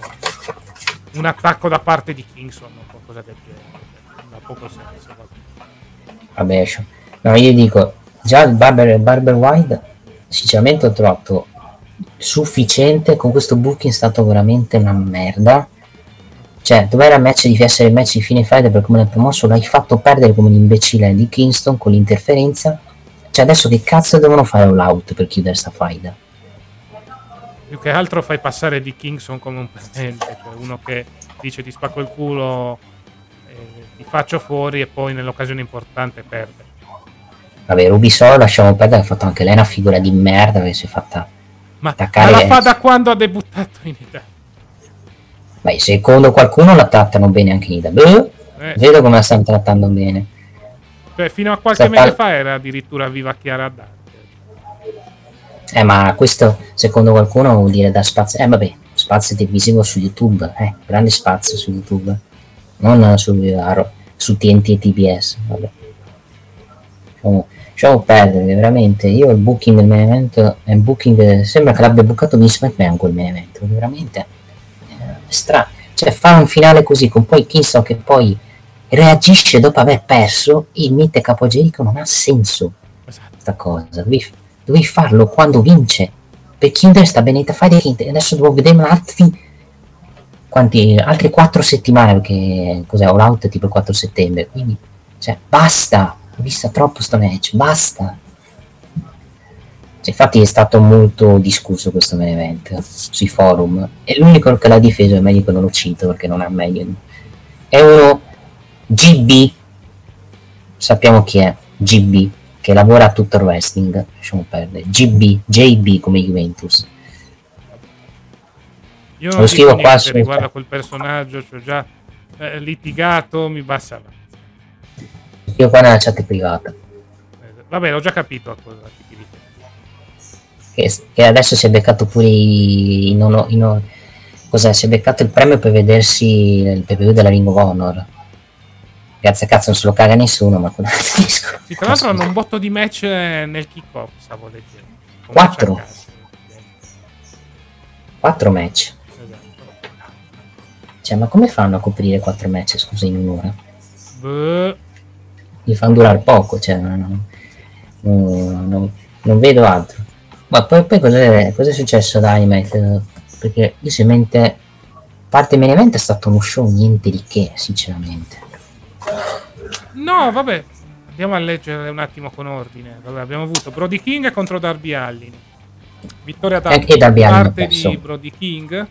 un attacco da parte di Kingston o qualcosa del genere. Non ha poco senso. vabbè. Scio- no, io dico, già il Barber, Barber Wide, sinceramente ho trovato sufficiente, con questo booking è stato veramente una merda. Cioè, dov'era il match di essere il match di fine Friday per come l'hai promosso, l'hai fatto perdere come un imbecille di Kingston con l'interferenza. Cioè, adesso che cazzo devono fare all out per chiudere sta faida? Più che altro fai passare di Kingston come un perdente, cioè uno che dice ti spacco il culo, eh, ti faccio fuori e poi nell'occasione importante perde. Vabbè, Ruby Solo lasciamo perdere, ha fatto anche lei una figura di merda che si è fatta Ma, attaccare. ma la fa da quando ha debuttato in Italia. Beh, secondo qualcuno la trattano bene anche in Ida. Beh, Eh. vedo come la stanno trattando bene. Cioè, fino a qualche Sta mese fa era addirittura viva Chiara Dante. Eh, ma questo, secondo qualcuno, vuol dire da spazio. Eh, vabbè, spazio televisivo su YouTube. Eh, grande spazio su YouTube. Non su, su TNT e TBS. Vabbè. Lasciamo, lasciamo perdere, veramente. Io il booking del main event è un booking. Sembra che l'abbia bookato Vince McMahon quel main event. Veramente. eh, strano. Cioè, fare un finale così con poi Kingston che poi reagisce dopo aver perso e mette capo a Jericho non ha senso. sta cosa. Dovevi, farlo quando vince. Per chiudere sta benedetta fight e adesso devo vedere altri quanti, altre 4 settimane perché cos'è all out tipo il 4 settembre. Quindi cioè basta ho visto troppo sto match basta. Cioè, infatti è stato molto discusso questo main event sui forum. E l'unico che l'ha difeso è meglio che non lo cito perché non ha meglio. È uno GB sappiamo chi è GB che lavora a tutto il wrestling lasciamo perdere GB JB come Juventus Io non Lo scrivo qua su- riguardo a quel personaggio, ci ho già eh, litigato, mi basta avanti. io qua nella chat privata Eh, Vabbè, l'ho già capito a cosa ti che, che adesso si è beccato pure i, i non- i non- cos'è? si è beccato il premio per vedersi il PPV della Ring of Honor grazie a cazzo non se lo caga nessuno ma un disco [laughs] Sì, tra l'altro hanno un botto di match eh, nel kick-off, stavo leggendo. Con Quattro. match quattro match. Esatto. cioè ma come fanno a coprire quattro match scusa in un'ora? Beh, li fanno durare poco cioè non, non- non- non- non vedo altro. Ma poi, poi cos'è, cos'è successo a Dynamite perché io a parte main event è stato uno show niente di che sinceramente No, vabbè, andiamo a leggere un attimo con ordine. Vabbè, abbiamo avuto Brody King contro Darby Allin. Vittoria da parte di Brody King.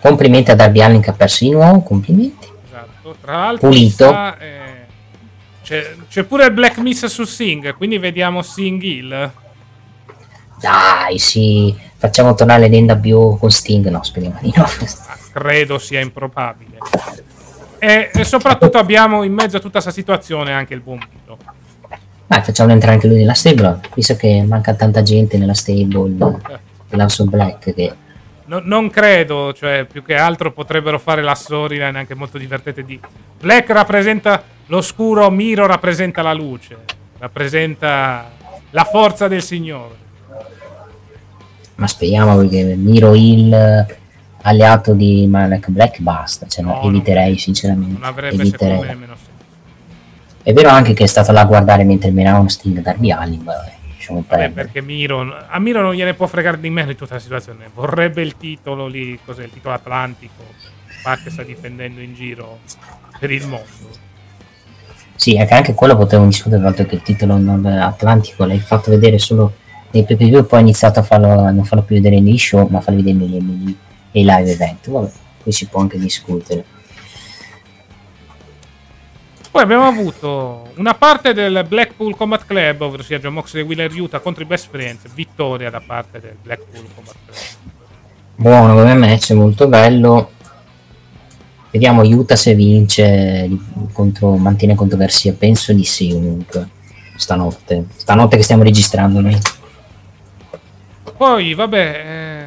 complimenti a Darby Allin che ha perso di nuovo complimenti Esatto. Tra l'altro, Pulito. sa, eh, c'è, c'è pure il Black Miss su Sing, quindi vediamo Sing Hill. Dai, sì, facciamo tornare l'NWO con Sting. No, speriamo di no. Ah, credo sia improbabile. E, e soprattutto abbiamo in mezzo a tutta questa situazione anche il buon Miro. Dai, facciamolo entrare anche lui nella stable, visto che manca tanta gente nella stable dell'House of Black. Che... No- non credo, cioè più che altro potrebbero fare la storyline anche molto divertente di Black rappresenta l'oscuro, Miro rappresenta la luce, rappresenta la forza del Signore. Ma speriamo perché Miro Hill, alleato di Malek Black, basta. Cioè, no, eviterei, sinceramente. Non avrebbe eviterei. secondo me nemmeno senso. È vero anche che è stato là a guardare mentre menavano Sting Darby Allin. Vabbè, lasciamo Vabbè, perdere. perché Miro, a Miro non gliene può fregare di meno in tutta la situazione. Vorrebbe il titolo lì, cos'è il titolo atlantico, che sta difendendo in giro per il mondo. Sì, è che anche quello potevamo discutere, dato che il titolo non atlantico l'hai fatto vedere solo nei PPV poi ha iniziato a farlo, non farlo più vedere negli show, ma farlo vedere nei, nei- nei live event. Vabbè, qui si può anche discutere. Poi abbiamo avuto una parte del Blackpool Combat Club, ovvero sia John Moxley e Wheeler Utah contro i Best Friends, vittoria da parte del Blackpool Combat Club. Buono come match, molto bello. Vediamo Utah se vince contro, mantiene contro Garcia. Penso di sì comunque. Stanotte. Stanotte che stiamo registrando noi. Poi, vabbè, eh,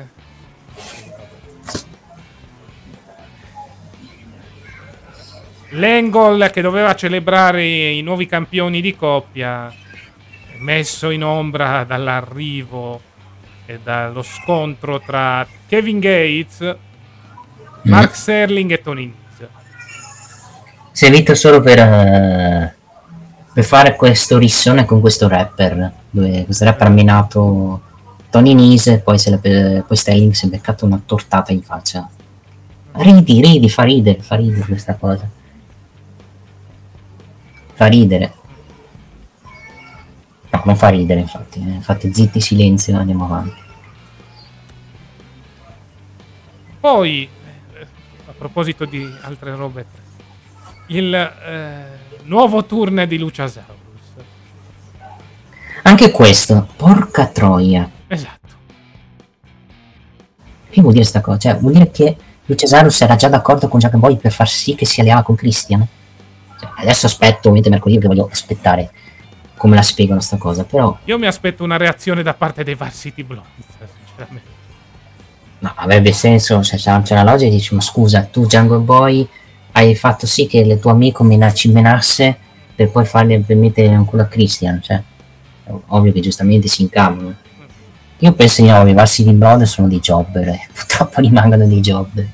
l'Angle che doveva celebrare i nuovi campioni di coppia, messo in ombra dall'arrivo e dallo scontro tra Kevin Gates, Mark Serling e Tony Nese. Servito solo per, eh, per fare questo rissone con questo rapper. Dove questo rapper ha menato Tony Nese, poi, se la- poi Sterling si è beccato una tortata in faccia. Ridi, ridi, fa ridere, fa ridere questa cosa. Fa ridere. No, non fa ridere infatti. eh. Fate zitti, silenzio, andiamo avanti. Poi, eh, a proposito di altre robe, il eh, nuovo turn di Luciasaurus. Anche questo, porca troia. Esatto. Che vuol dire sta cosa? Cioè, vuol dire che Lucesarus era già d'accordo con Jack Boy per far sì che si alleava con Christian? Adesso aspetto, ovviamente mercoledì, che voglio aspettare come la spiegano sta cosa, però... Io mi aspetto una reazione da parte dei Varsity Blondes, sinceramente. No, avrebbe senso, se c'è, c'è una logica, dici, ma scusa, tu Django Boy hai fatto sì che il tuo amico mena- ci menasse per poi fargli per mettere in culo a Christian, cioè, ovvio che giustamente si incavolano. Io penso di no, i Varsity Brothers sono dei jobber, eh. [laughs] purtroppo rimangono dei jobber.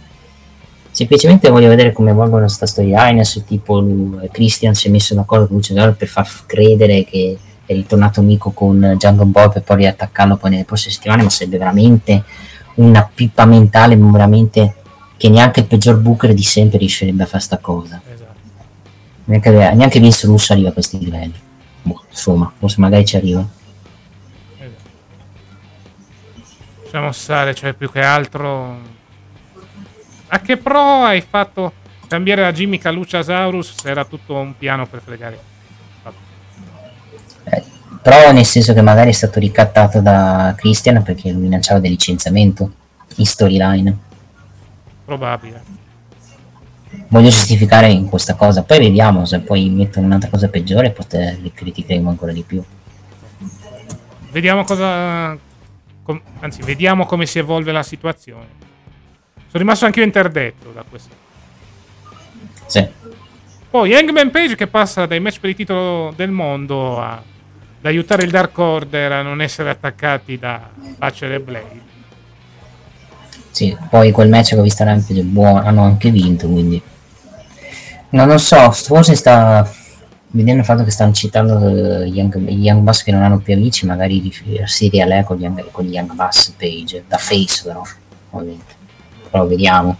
Semplicemente voglio vedere come evolvono questa storyline, se tipo Christian si è messo d'accordo con Luciano per far credere che è ritornato amico con Django Bob e poi riattaccarlo poi nelle prossime settimane, ma sarebbe veramente una pippa mentale, veramente che neanche il peggior Booker di sempre riuscirebbe a fare sta cosa. Esatto. Neanche, neanche Vince Russo arriva a questi livelli. Boh, insomma, forse magari ci arriva. Lasciamo stare, cioè più che altro. A che pro hai fatto cambiare la Jimmy Caluciasaurus se era tutto un piano per fregare? Eh, però nel senso che magari è stato ricattato da Christian perché lui minacciava del licenziamento in storyline. Probabile. Voglio giustificare in questa cosa, poi vediamo se poi mettono un'altra cosa peggiore, poter li criticheremo ancora di più. Vediamo cosa. com- anzi, vediamo come si evolve la situazione. Sono rimasto anche io interdetto da questo. Sì. Poi Hangman Page che passa dai match per il titolo del mondo a, ad aiutare il Dark Order a non essere attaccati da Butcher e Blade. Sì, poi quel match che ho visto Rampage è buono, hanno anche vinto, quindi... No, non so, forse sta... Vedendo il fatto che stanno citando eh, gli Young, gli Young Bucks che non hanno più amici, magari riferirsi a lei con gli Young, con gli Young Bucks Page, da face però, ovviamente. Però vediamo.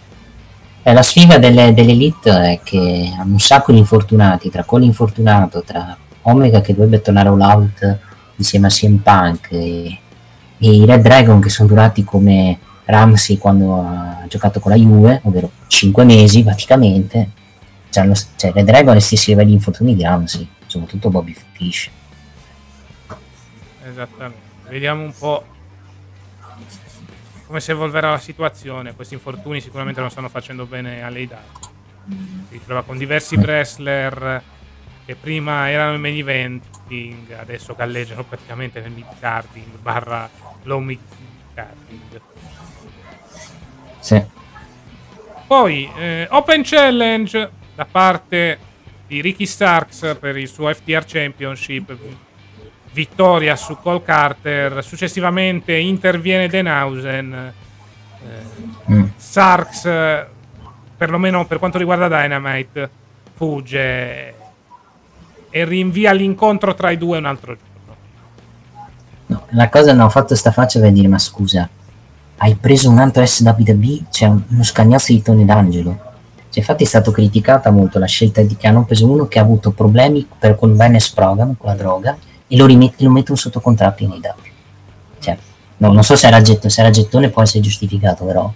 E la sfiga delle, dell'Elite è che hanno un sacco di infortunati, tra Cole infortunato, tra Omega che dovrebbe tornare all out insieme a CM Punk e, e i Red Dragon che sono durati come Ramsey quando ha giocato con la Juve, ovvero 5 mesi praticamente. Cioè, lo, cioè Red Dragon ha stessi livelli di infortuni di Ramsey, soprattutto Bobby Fish. Esattamente. Vediamo un po' come si evolverà la situazione. Questi infortuni sicuramente non stanno facendo bene a Leida. Si trova con diversi wrestler che prima erano in main eventing, adesso galleggiano praticamente nel mid carding barra low mid carding. Sì. Poi eh, Open Challenge da parte di Ricky Starks per il suo FTR Championship. Vittoria su Cole Carter. Successivamente interviene Denhausen. Eh, Mm. Starks, eh, perlomeno per quanto riguarda Dynamite, fugge e rinvia l'incontro tra i due un altro giorno. No, la cosa non ho fatto sta faccia per dire, ma scusa, hai preso un altro SWB? C'è un- uno scagnozzo di Tony D'Angelo. Cioè, infatti è stato criticata molto la scelta di che hanno preso uno che ha avuto problemi per con Venice Program, con la droga, e lo, rimet- lo mettono sotto contratto in AW. Cioè, no, non so se era, getto- se era gettone può essere giustificato, però...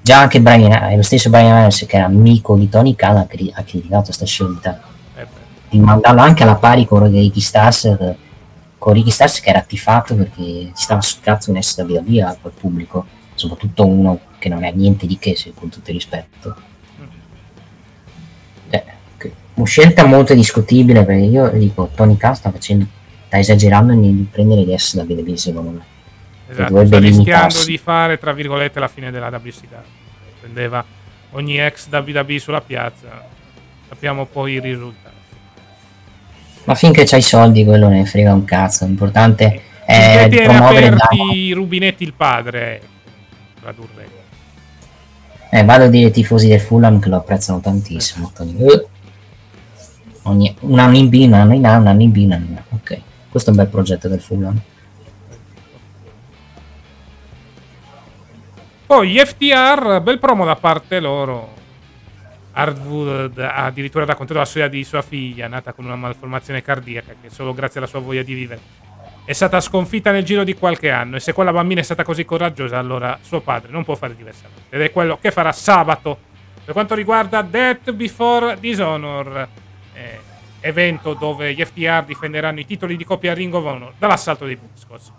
Già anche Brian, lo stesso Brian Myers, che era amico di Tony Khan, ha, cri- ha criticato questa scelta. Eh di mandarlo anche alla pari con Ricky Stars con Ricky Stars che era attifato perché ci stava sul cazzo un SWB a quel pubblico soprattutto uno che non è niente di che se con tutto il rispetto scelta molto discutibile perché io dico Tony Khan sta facendo sta esagerando nel prendere gli SWB secondo me esatto, sta rischiando limitarsi. di fare, tra virgolette, la fine della WCW. Prendeva ogni ex WWE sulla piazza. Sappiamo poi i risultati. ma finché c'hai i soldi quello ne frega un cazzo l'importante è Finché promuovere i rubinetti il padre, tradurrei. Eh, vado a dire ai tifosi del Fulham che lo apprezzano tantissimo. Tony. Ogni- un anno in B, un anno in A, un anno in B, un anno in A. Ok, questo è un bel progetto del Fulham. Poi gli FTR, bel promo da parte loro. Hardwood ha addirittura raccontato la storia di sua figlia, nata con una malformazione cardiaca, che solo grazie alla sua voglia di vivere è stata sconfitta nel giro di qualche anno. E se quella bambina è stata così coraggiosa, allora suo padre non può fare diversamente. Ed è quello che farà sabato per quanto riguarda Death Before Dishonor, evento dove gli FTR difenderanno i titoli di coppia Ring of Honor dall'assalto dei Briscoes.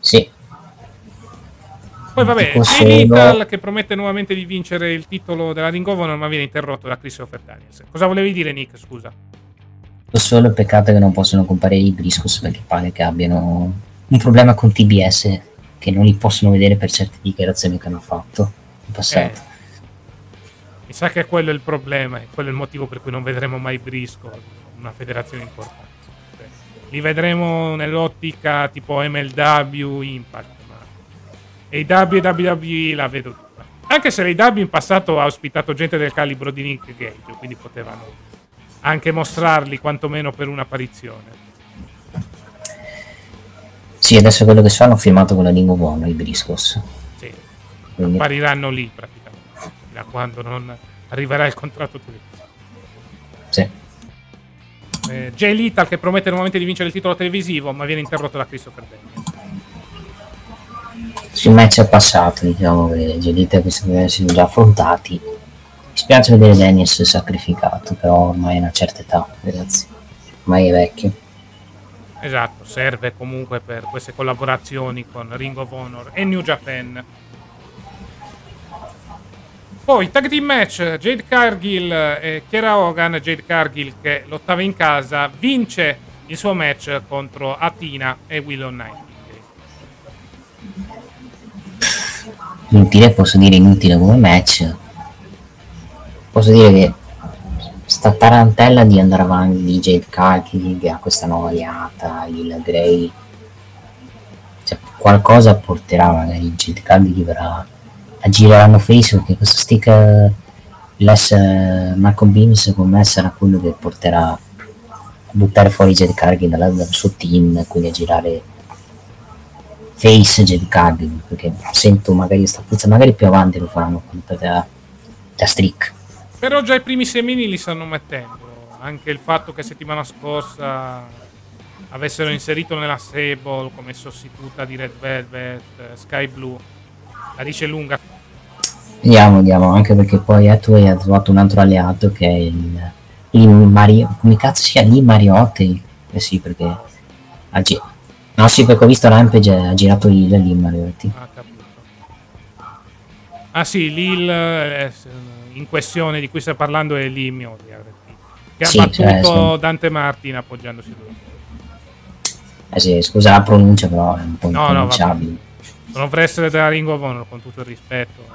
Sì, Poi vabbè, Jay Little che promette nuovamente di vincere il titolo della Ring of Honor ma viene interrotto da Christopher Daniels. Cosa volevi dire Nick, scusa? solo peccato che non possono comparire i Briscos perché pare che abbiano un problema con TBS che non li possono vedere per certe dichiarazioni che hanno fatto in passato. Eh, mi sa che quello è il problema, e quello è il motivo per cui non vedremo mai Briscoe, una federazione importante. Li vedremo nell'ottica tipo MLW, Impact, ma e WWE la vedo tutta. Anche se l'AW in passato ha ospitato gente del calibro di Nick Gage, quindi potevano anche mostrarli quantomeno per un'apparizione. Sì, adesso quello che so hanno firmato con la lingua buona, i Briscos. Sì, Quindi- appariranno lì praticamente, da quando non arriverà il contratto televisivo. Sì. Eh, Jay Lethal che promette nuovamente di vincere il titolo televisivo, ma viene interrotto da Christopher Daniels. Sul match passato, diciamo che Gelita questi problemi si sono già affrontati. Mi spiace vedere Daniels sacrificato, però ormai è una certa età, ragazzi. Ormai è vecchio. Esatto, serve comunque per queste collaborazioni con Ring of Honor e New Japan. Poi tag team match Jade Cargill e Kiera Hogan. Jade Cargill che lottava in casa vince il suo match contro Atina e Willow Knight. Inutile, posso dire inutile come match. Posso dire che sta tarantella di andare avanti di Jade Cargill ha questa nuova aliata, il Grey. Cioè, qualcosa porterà magari Jade Cargill verrà a girare l'anno face perché questo stick less eh, Malcolm Beam secondo me sarà quello che porterà a buttare fuori Jade Cargill dal, dal suo team quindi a girare face Jade Cargill perché sento magari sta puzza magari più avanti lo faranno per la, la streak Però già i primi semini li stanno mettendo. Anche il fatto che settimana scorsa avessero inserito nella Sable come sostituta di Red Velvet eh, Sky Blue la dice lunga. vediamo vediamo anche perché poi Hathaway ha trovato un altro alleato che è il, il Mario come cazzo si chiama Lee Mariotti eh sì perché ha gi- no sì perché ho visto Rampage ha girato il Lee Mariotti Ah, capito. Ah sì, Lil eh, in questione di cui stai parlando è Lee Miotti, che Sì, ha battuto cioè. Dante Martin appoggiandosi lui. eh sì scusa la pronuncia però è un po' No, no, impronunciabile Sono wrestler della Ring of Honor, con tutto il rispetto.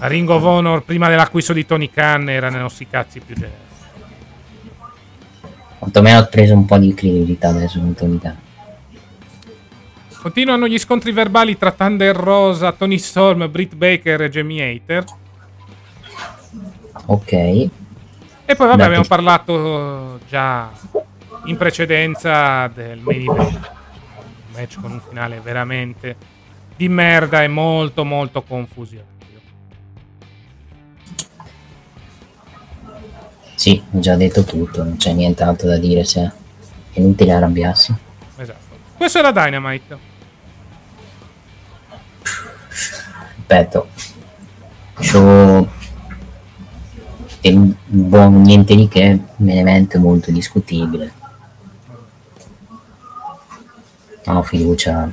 La Ring of Honor prima dell'acquisto di Tony Khan era nei nostri cazzi più generali. quantomeno ha preso un po' di credibilità adesso con Tony Khan Continuano gli scontri verbali tra Thunder Rosa, Tony Storm, Britt Baker e Jamie Hater. ok E poi vabbè Beh, abbiamo parlato già in precedenza del main event. Match con un finale veramente di merda e molto molto confusionario. Sì, ho già detto tutto, non c'è nient'altro da dire, cioè, è inutile arrabbiarsi. Esatto. Questo era Dynamite. Ripeto, show un buon niente di che, un evento molto discutibile. Non fiducia.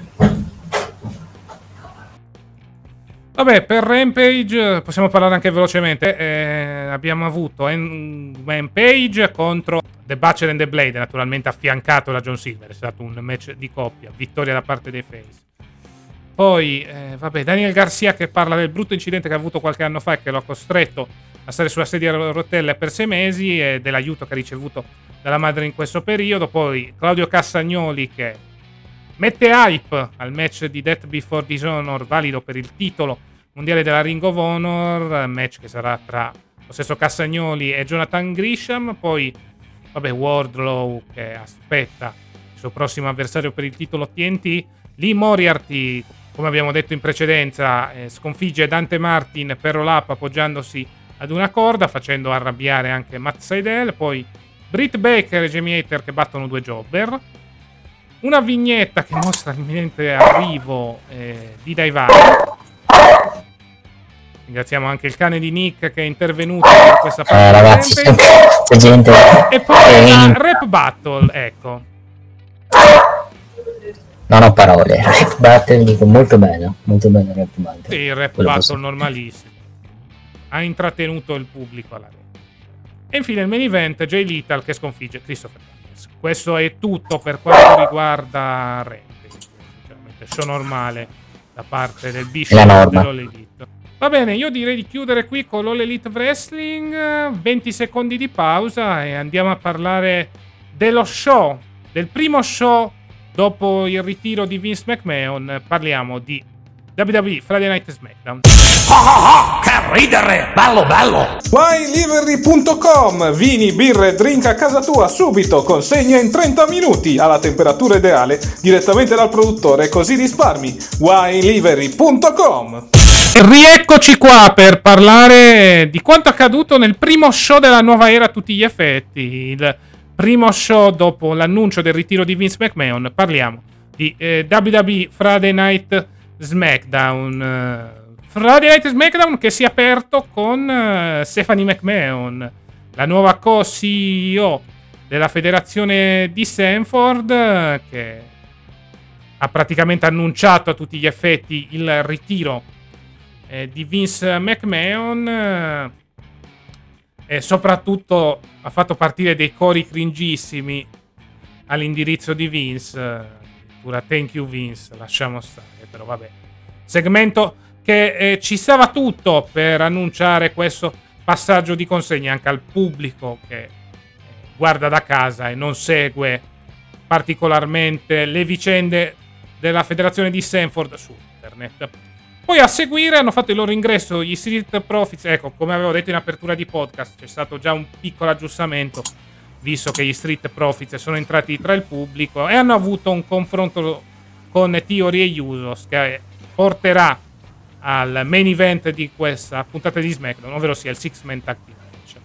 Vabbè, per Rampage possiamo parlare anche velocemente. Eh, abbiamo avuto Rampage contro The Butcher and the Blade, naturalmente affiancato da John Silver. È stato un match di coppia, vittoria da parte dei Face. Poi, eh, vabbè, Daniel Garcia che parla del brutto incidente che ha avuto qualche anno fa e che lo ha costretto a stare sulla sedia a rotelle per sei mesi e dell'aiuto che ha ricevuto dalla madre in questo periodo. Poi Claudio Cassagnoli che mette hype al match di Death Before Dishonor valido per il titolo mondiale della Ring of Honor, match che sarà tra lo stesso Cassagnoli e Jonathan Grisham, poi vabbè Wardlow che aspetta il suo prossimo avversario per il titolo TNT, Lee Moriarty come abbiamo detto in precedenza eh, sconfigge Dante Martin per roll up appoggiandosi ad una corda facendo arrabbiare anche Matt Seidel, poi Britt Baker e Jamie Hater che battono due jobber, una vignetta che mostra l'imminente arrivo eh, di Daivari. Ringraziamo anche il cane di Nick che è intervenuto per questa parte. Eh, ragazzi, c'è gente. E poi Eh, la rap battle, ecco. Non ho parole. Rap Battle dico molto bene, molto bene Rap Battle. Sì, il rap Quello battle posso- normalissimo. Ha intrattenuto il pubblico alla rete. E infine il main event, Jay Lethal che sconfigge Christopher. Questo è tutto per quanto riguarda Rampage. Sinceramente, show normale da parte del La Bishop norma. dell'All Elite. Va bene, io direi di chiudere qui con l'All Elite Wrestling. 20 secondi di pausa e andiamo a parlare dello show, del primo show dopo il ritiro di Vince McMahon. Parliamo di WWE Friday Night SmackDown. Ridere! Bello, bello! WineLivery.com Vini, birre, drink a casa tua subito, consegna in 30 minuti alla temperatura ideale direttamente dal produttore, così risparmi. WineLivery.com Rieccoci qua per parlare di quanto accaduto nel primo show della nuova era a tutti gli effetti. Il primo show dopo l'annuncio del ritiro di Vince McMahon. Parliamo di eh, WWE Friday Night SmackDown. Eh, Friday Night SmackDown che si è aperto con eh, Stephanie McMahon, la nuova co-CEO della federazione di Sanford, eh, che ha praticamente annunciato a tutti gli effetti il ritiro eh, di Vince McMahon eh, e soprattutto ha fatto partire dei cori cringissimi all'indirizzo di Vince. Addirittura thank you Vince, lasciamo stare, però vabbè. Segmento che eh, ci stava tutto per annunciare questo passaggio di consegna anche al pubblico che eh, guarda da casa e non segue particolarmente le vicende della federazione di Sanford su internet. Poi a seguire hanno fatto il loro ingresso gli Street Profits. Ecco, come avevo detto in apertura di podcast, c'è stato già un piccolo aggiustamento, visto che gli Street Profits sono entrati tra il pubblico e hanno avuto un confronto con Theory e Usos che porterà al main event di questa puntata di SmackDown, ovvero sia il Six Man Tag Team Match.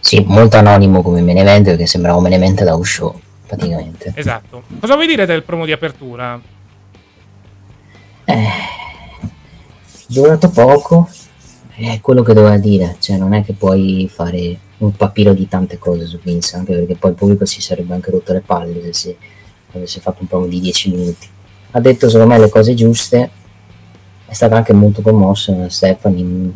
Sì, molto anonimo come main event perché sembrava un main event da un show, praticamente. Esatto. Cosa vuoi dire del promo di apertura? Eh, durato poco, è quello che doveva dire, cioè non è che puoi fare un papiro di tante cose su Vince, anche perché poi il pubblico si sarebbe anche rotto le palle se avesse fatto un promo di 10 minuti. Ha detto secondo me le cose giuste, è stata anche molto commossa Stephanie.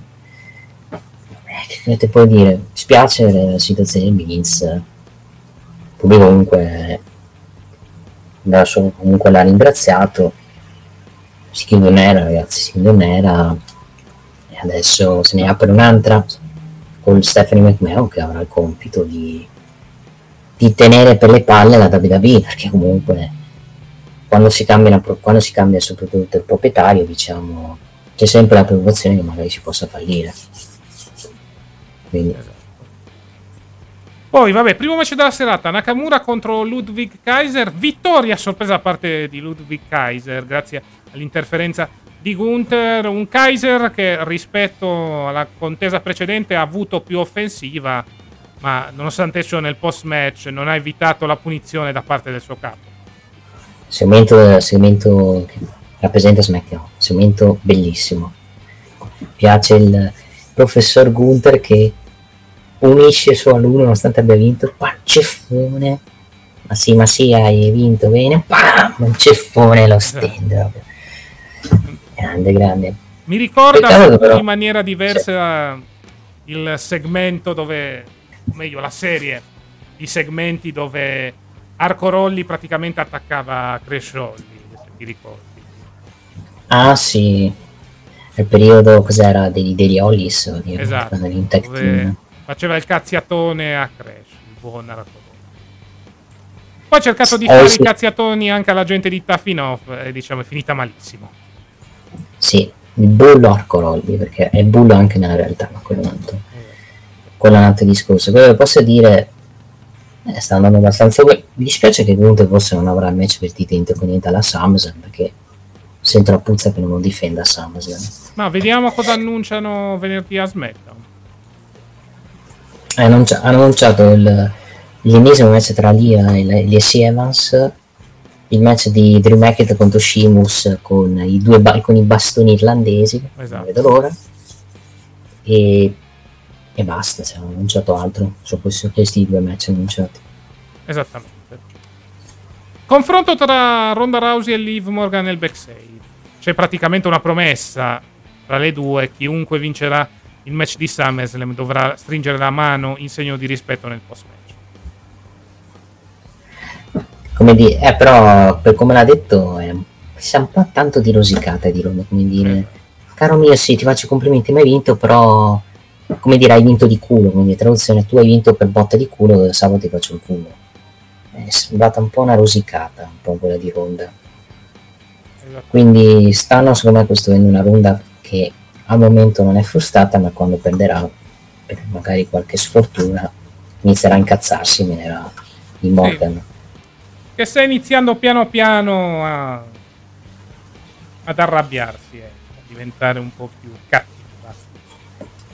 Eh, che te puoi dire? Spiace la situazione di il pubblico comunque, comunque l'ha ringraziato si chiude un'era ragazzi si chiude un'era e adesso se ne apre un'altra con Stephanie McMahon che avrà il compito di, di tenere per le palle la WWE perché comunque quando si cambia, quando si cambia soprattutto il proprietario diciamo c'è sempre la preoccupazione che magari si possa fallire. Quindi. Poi, vabbè, primo match della serata, Nakamura contro Ludwig Kaiser, vittoria a sorpresa da parte di Ludwig Kaiser, grazie all'interferenza di Gunther, un Kaiser che rispetto alla contesa precedente ha avuto più offensiva, ma nonostante ciò nel post match non ha evitato la punizione da parte del suo capo. Segmento, segmento che rappresenta SmackDown, segmento bellissimo. Mi piace il professor Gunther che unisce il suo alunno nonostante abbia vinto, panceffone. Ma sì, ma sì, hai vinto bene, pam, un ceffone lo stende. [laughs] Grande, grande. Mi ricorda però... in maniera diversa sì. il segmento dove, meglio, la serie di segmenti dove Arco Rolli praticamente attaccava Crash Rolli, se ti ricordi. Ah sì, il periodo cos'era degli, degli Hollis, esatto, faceva il cazziatone a Crash, il buon Arco Poi ha cercato di eh, fare sì. i cazziatoni anche alla gente di Taffinoff e diciamo è finita malissimo. Sì, il bullo Arco Rolli, perché è bullo anche nella realtà, ma quello è un altro, quello è un altro discorso. Quello che posso dire eh, sta andando abbastanza bene. Mi dispiace che comunque forse non avrà il match per titolo intercontinentale alla SummerSlam perché sento la puzza che non lo difenda SummerSlam. Ma vediamo cosa annunciano venerdì a SmackDown. Hanno annunciato il, l'ennesimo match tra Lia e Lacey Evans il match di Drew McIntyre contro Sheamus con i, due ba- con i bastoni irlandesi, esatto. non vedo l'ora, e, e basta, se hanno annunciato altro su questi, questi due match annunciati. Esattamente. Confronto tra Ronda Rousey e Liv Morgan nel backstage. C'è praticamente una promessa tra le due, chiunque vincerà il match di SummerSlam dovrà stringere la mano in segno di rispetto nel post match come dire, eh, però per come l'ha detto è, si un po' tanto di rosicata di Roma, come dire, caro mio sì ti faccio complimenti ma hai vinto però come dire hai vinto di culo, quindi traduzione tu hai vinto per botta di culo, sabato ti faccio il culo. È sembrata un po' una rosicata, un po' quella di Ronda. Esatto. Quindi stanno secondo me costruendo una ronda che al momento non è frustata, ma quando perderà per magari qualche sfortuna inizierà a incazzarsi e minerà i Morgan. Che sta iniziando piano piano a... ad arrabbiarsi, eh, a diventare un po' più cattiva.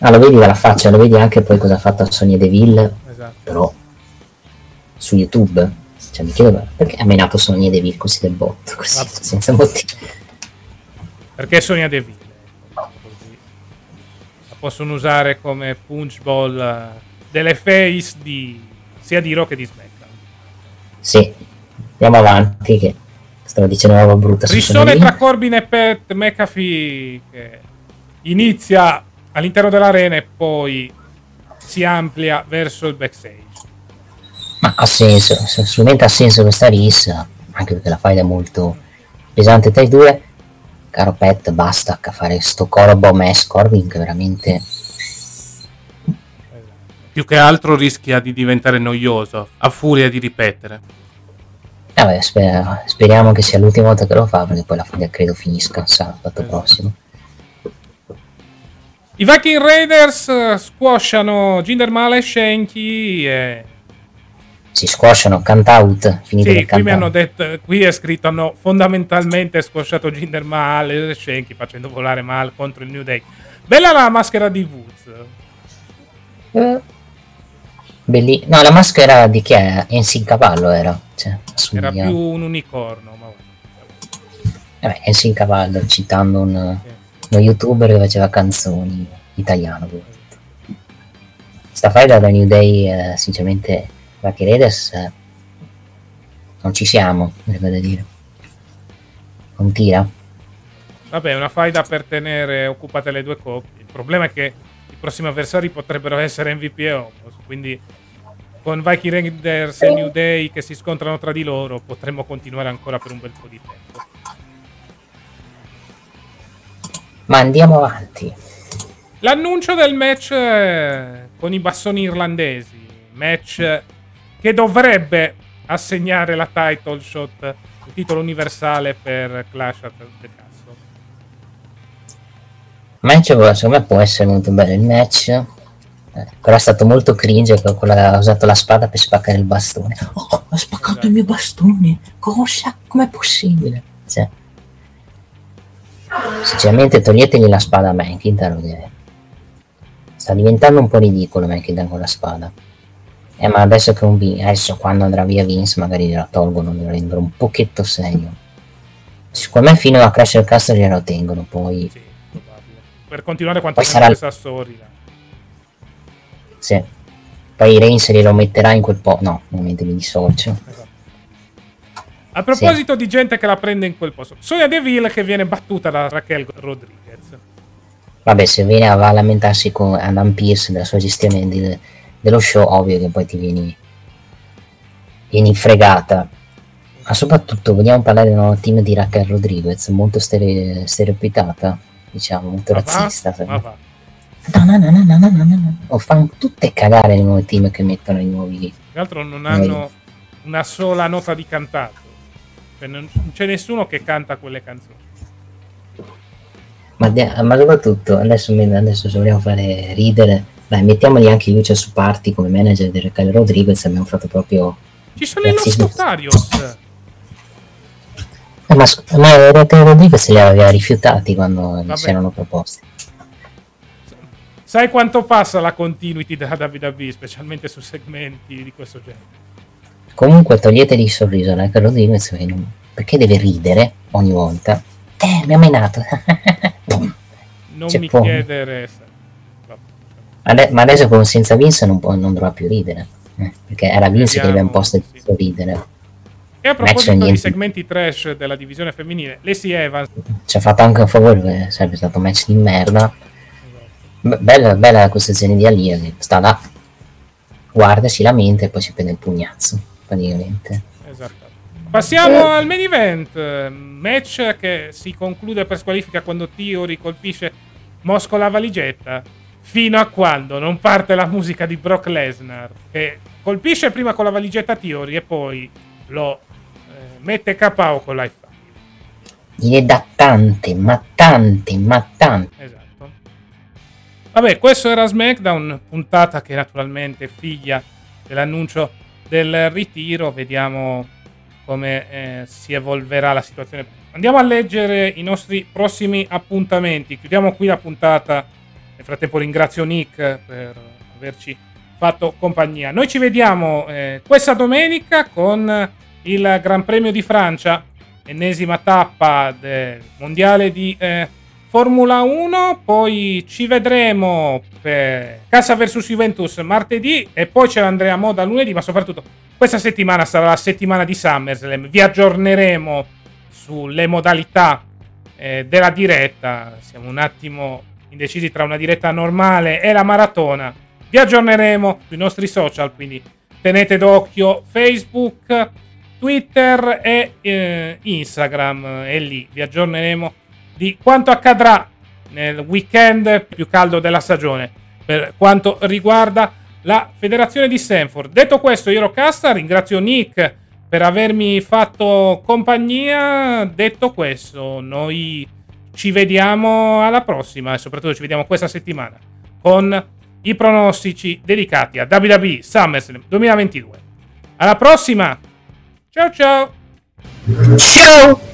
Ah, lo vedi dalla faccia, lo vedi anche poi cosa ha fatto a Sonia Deville, Esatto. però su YouTube. Cioè, mi chiedo perché ha menato Sonia Deville così del botto, così, Vabbè. senza motivo. Perché Sonia Deville. Così. La possono usare come punch ball eh, delle face di sia di Raw che di SmackDown. Sì, andiamo avanti che stavo dicendo una roba brutta Rissone tra. Corbin e Pat McAfee che inizia all'interno dell'arena e poi si amplia verso il backstage. Ma ha senso, assolutamente ha senso questa rissa, anche perché la faida è molto pesante tra i due. Caro Pet, basta a fare sto coro Bomb S Corbin che veramente... Più che altro rischia di diventare noioso a furia di ripetere. Vabbè, sper- speriamo che sia l'ultima volta che lo fa, perché poi la faida credo finisca sabato prossimo. I Viking Raiders eh, squashano Jinder Mahal e Shanky e Si squasciano, count out, finito Sì, qui mi hanno detto, qui è scritto hanno fondamentalmente squasciato Jinder Mahal e Shanky facendo volare Mahal contro il New Day. Bella la maschera di Woods. Eh, belli- No, la maschera di chi è? Ensign Cavallo era. Cioè, Era più un unicorno, ma Vabbè, Ensign Cavallo, citando un, uno youtuber che faceva canzoni italiano. ovviamente. Sta faida da New Day, eh, sinceramente, Lucky Raiders, eh, non ci siamo, verrebbe da dire. Non tira? Vabbè, è una faida per tenere occupate le due coppie. Il problema è che i prossimi avversari potrebbero essere MVP e Homos, quindi con Viking Raiders e New Day che si scontrano tra di loro potremmo continuare ancora per un bel po' di tempo. Ma andiamo avanti. L'annuncio del match eh, con i bassoni irlandesi, match che dovrebbe assegnare la title shot, il titolo universale per Clash at the Castle. match secondo me può essere molto bello il match eh, però è stato molto cringe che quella- ha usato la spada per spaccare il bastone oh ha spaccato il mio bastone cosa? com'è possibile? Cioè, sinceramente toglietegli la spada a perché sta diventando un po' ridicolo McIntyre con la spada eh ma adesso che un Vin- adesso quando andrà via Vince magari gliela tolgono lo rendono un pochetto serio secondo me fino a Crash Castle glielo tengono poi Sì. Per continuare quanto sarà- questa storia. Sì. Poi Reigns glielo metterà in quel po'. No, ovviamente mi dissocio. A proposito di gente che la prende in quel posto, Sonia Deville che viene battuta da Raquel Rodriguez. Vabbè, se viene a, va lamentarsi con Adam Pierce della sua gestione di- dello show, ovvio che poi ti vieni, vieni fregata. Ma soprattutto vogliamo parlare di un nuovo team di Raquel Rodriguez, molto stere- stereotipata, diciamo, molto Ma va? razzista. Ma va. No, no, no, no, no, no, no, no. O fanno tutte cagare i nuovi team che mettono i nuovi. Tra l'altro non hanno una sola nota di cantato. Cioè non c'è nessuno che canta quelle canzoni. Ma, de- ma soprattutto, adesso, adesso se vogliamo fare ridere, dai, mettiamogli anche Lucia su party come manager di Raquel Rodriguez, abbiamo fatto proprio... Ci sono i. Notarios. Eh, ma, ma Raquel Rodriguez li aveva rifiutati quando Vabbè. si erano proposti. Sai quanto passa la continuity della WWE, specialmente su segmenti di questo genere? Comunque toglietegli il sorriso a Raquel Rodriguez perché, non- perché deve ridere ogni volta. Eh, mi ha menato. [laughs] Non C'è mi poco. chiedere. Ade- ma adesso con senza Vince non, può- non dovrà più ridere. eh, perché era Vince che gli aveva Vediamo, imposto di sì. ridere. E a proposito niente. di segmenti trash della divisione femminile, Lacey Evans ci ha fatto anche un favore perché sarebbe stato un match di merda Be- bella, bella la costruzione di Alia che sta là guarda si lamenta e poi si prende il pugnazzo praticamente Esatto. Passiamo al main event, eh, match che si conclude per squalifica quando Theory colpisce Mosco la valigetta, fino a quando non parte la musica di Brock Lesnar, che colpisce prima con la valigetta Theory e poi lo eh, mette KO con l'iPhone. gliene dà tante, ma tante, ma tante. Esatto. Vabbè, questo era SmackDown, puntata che naturalmente è figlia dell'annuncio del ritiro. Vediamo come eh, si evolverà la situazione. Andiamo a leggere i nostri prossimi appuntamenti. Chiudiamo qui la puntata. Nel frattempo ringrazio Nick per averci fatto compagnia. Noi ci vediamo eh, questa domenica con il Gran Premio di Francia, ennesima tappa del mondiale di eh, Formula 1. Poi ci vedremo per Casa vs Juventus martedì e poi ce l'andremo a moda lunedì, ma soprattutto questa settimana sarà la settimana di SummerSlam. Vi aggiorneremo sulle modalità eh, della diretta. Siamo un attimo indecisi tra una diretta normale e la maratona. Vi aggiorneremo sui nostri social, quindi tenete d'occhio Facebook, Twitter e eh, Instagram. E lì vi aggiorneremo di quanto accadrà nel weekend più caldo della stagione per quanto riguarda la federazione di Stanford. Detto questo, io ero Cassa, ringrazio Nick per avermi fatto compagnia. Detto questo, noi ci vediamo alla prossima e soprattutto ci vediamo questa settimana con i pronostici dedicati a WWE SummerSlam 2022. Alla prossima! Ciao ciao! Ciao!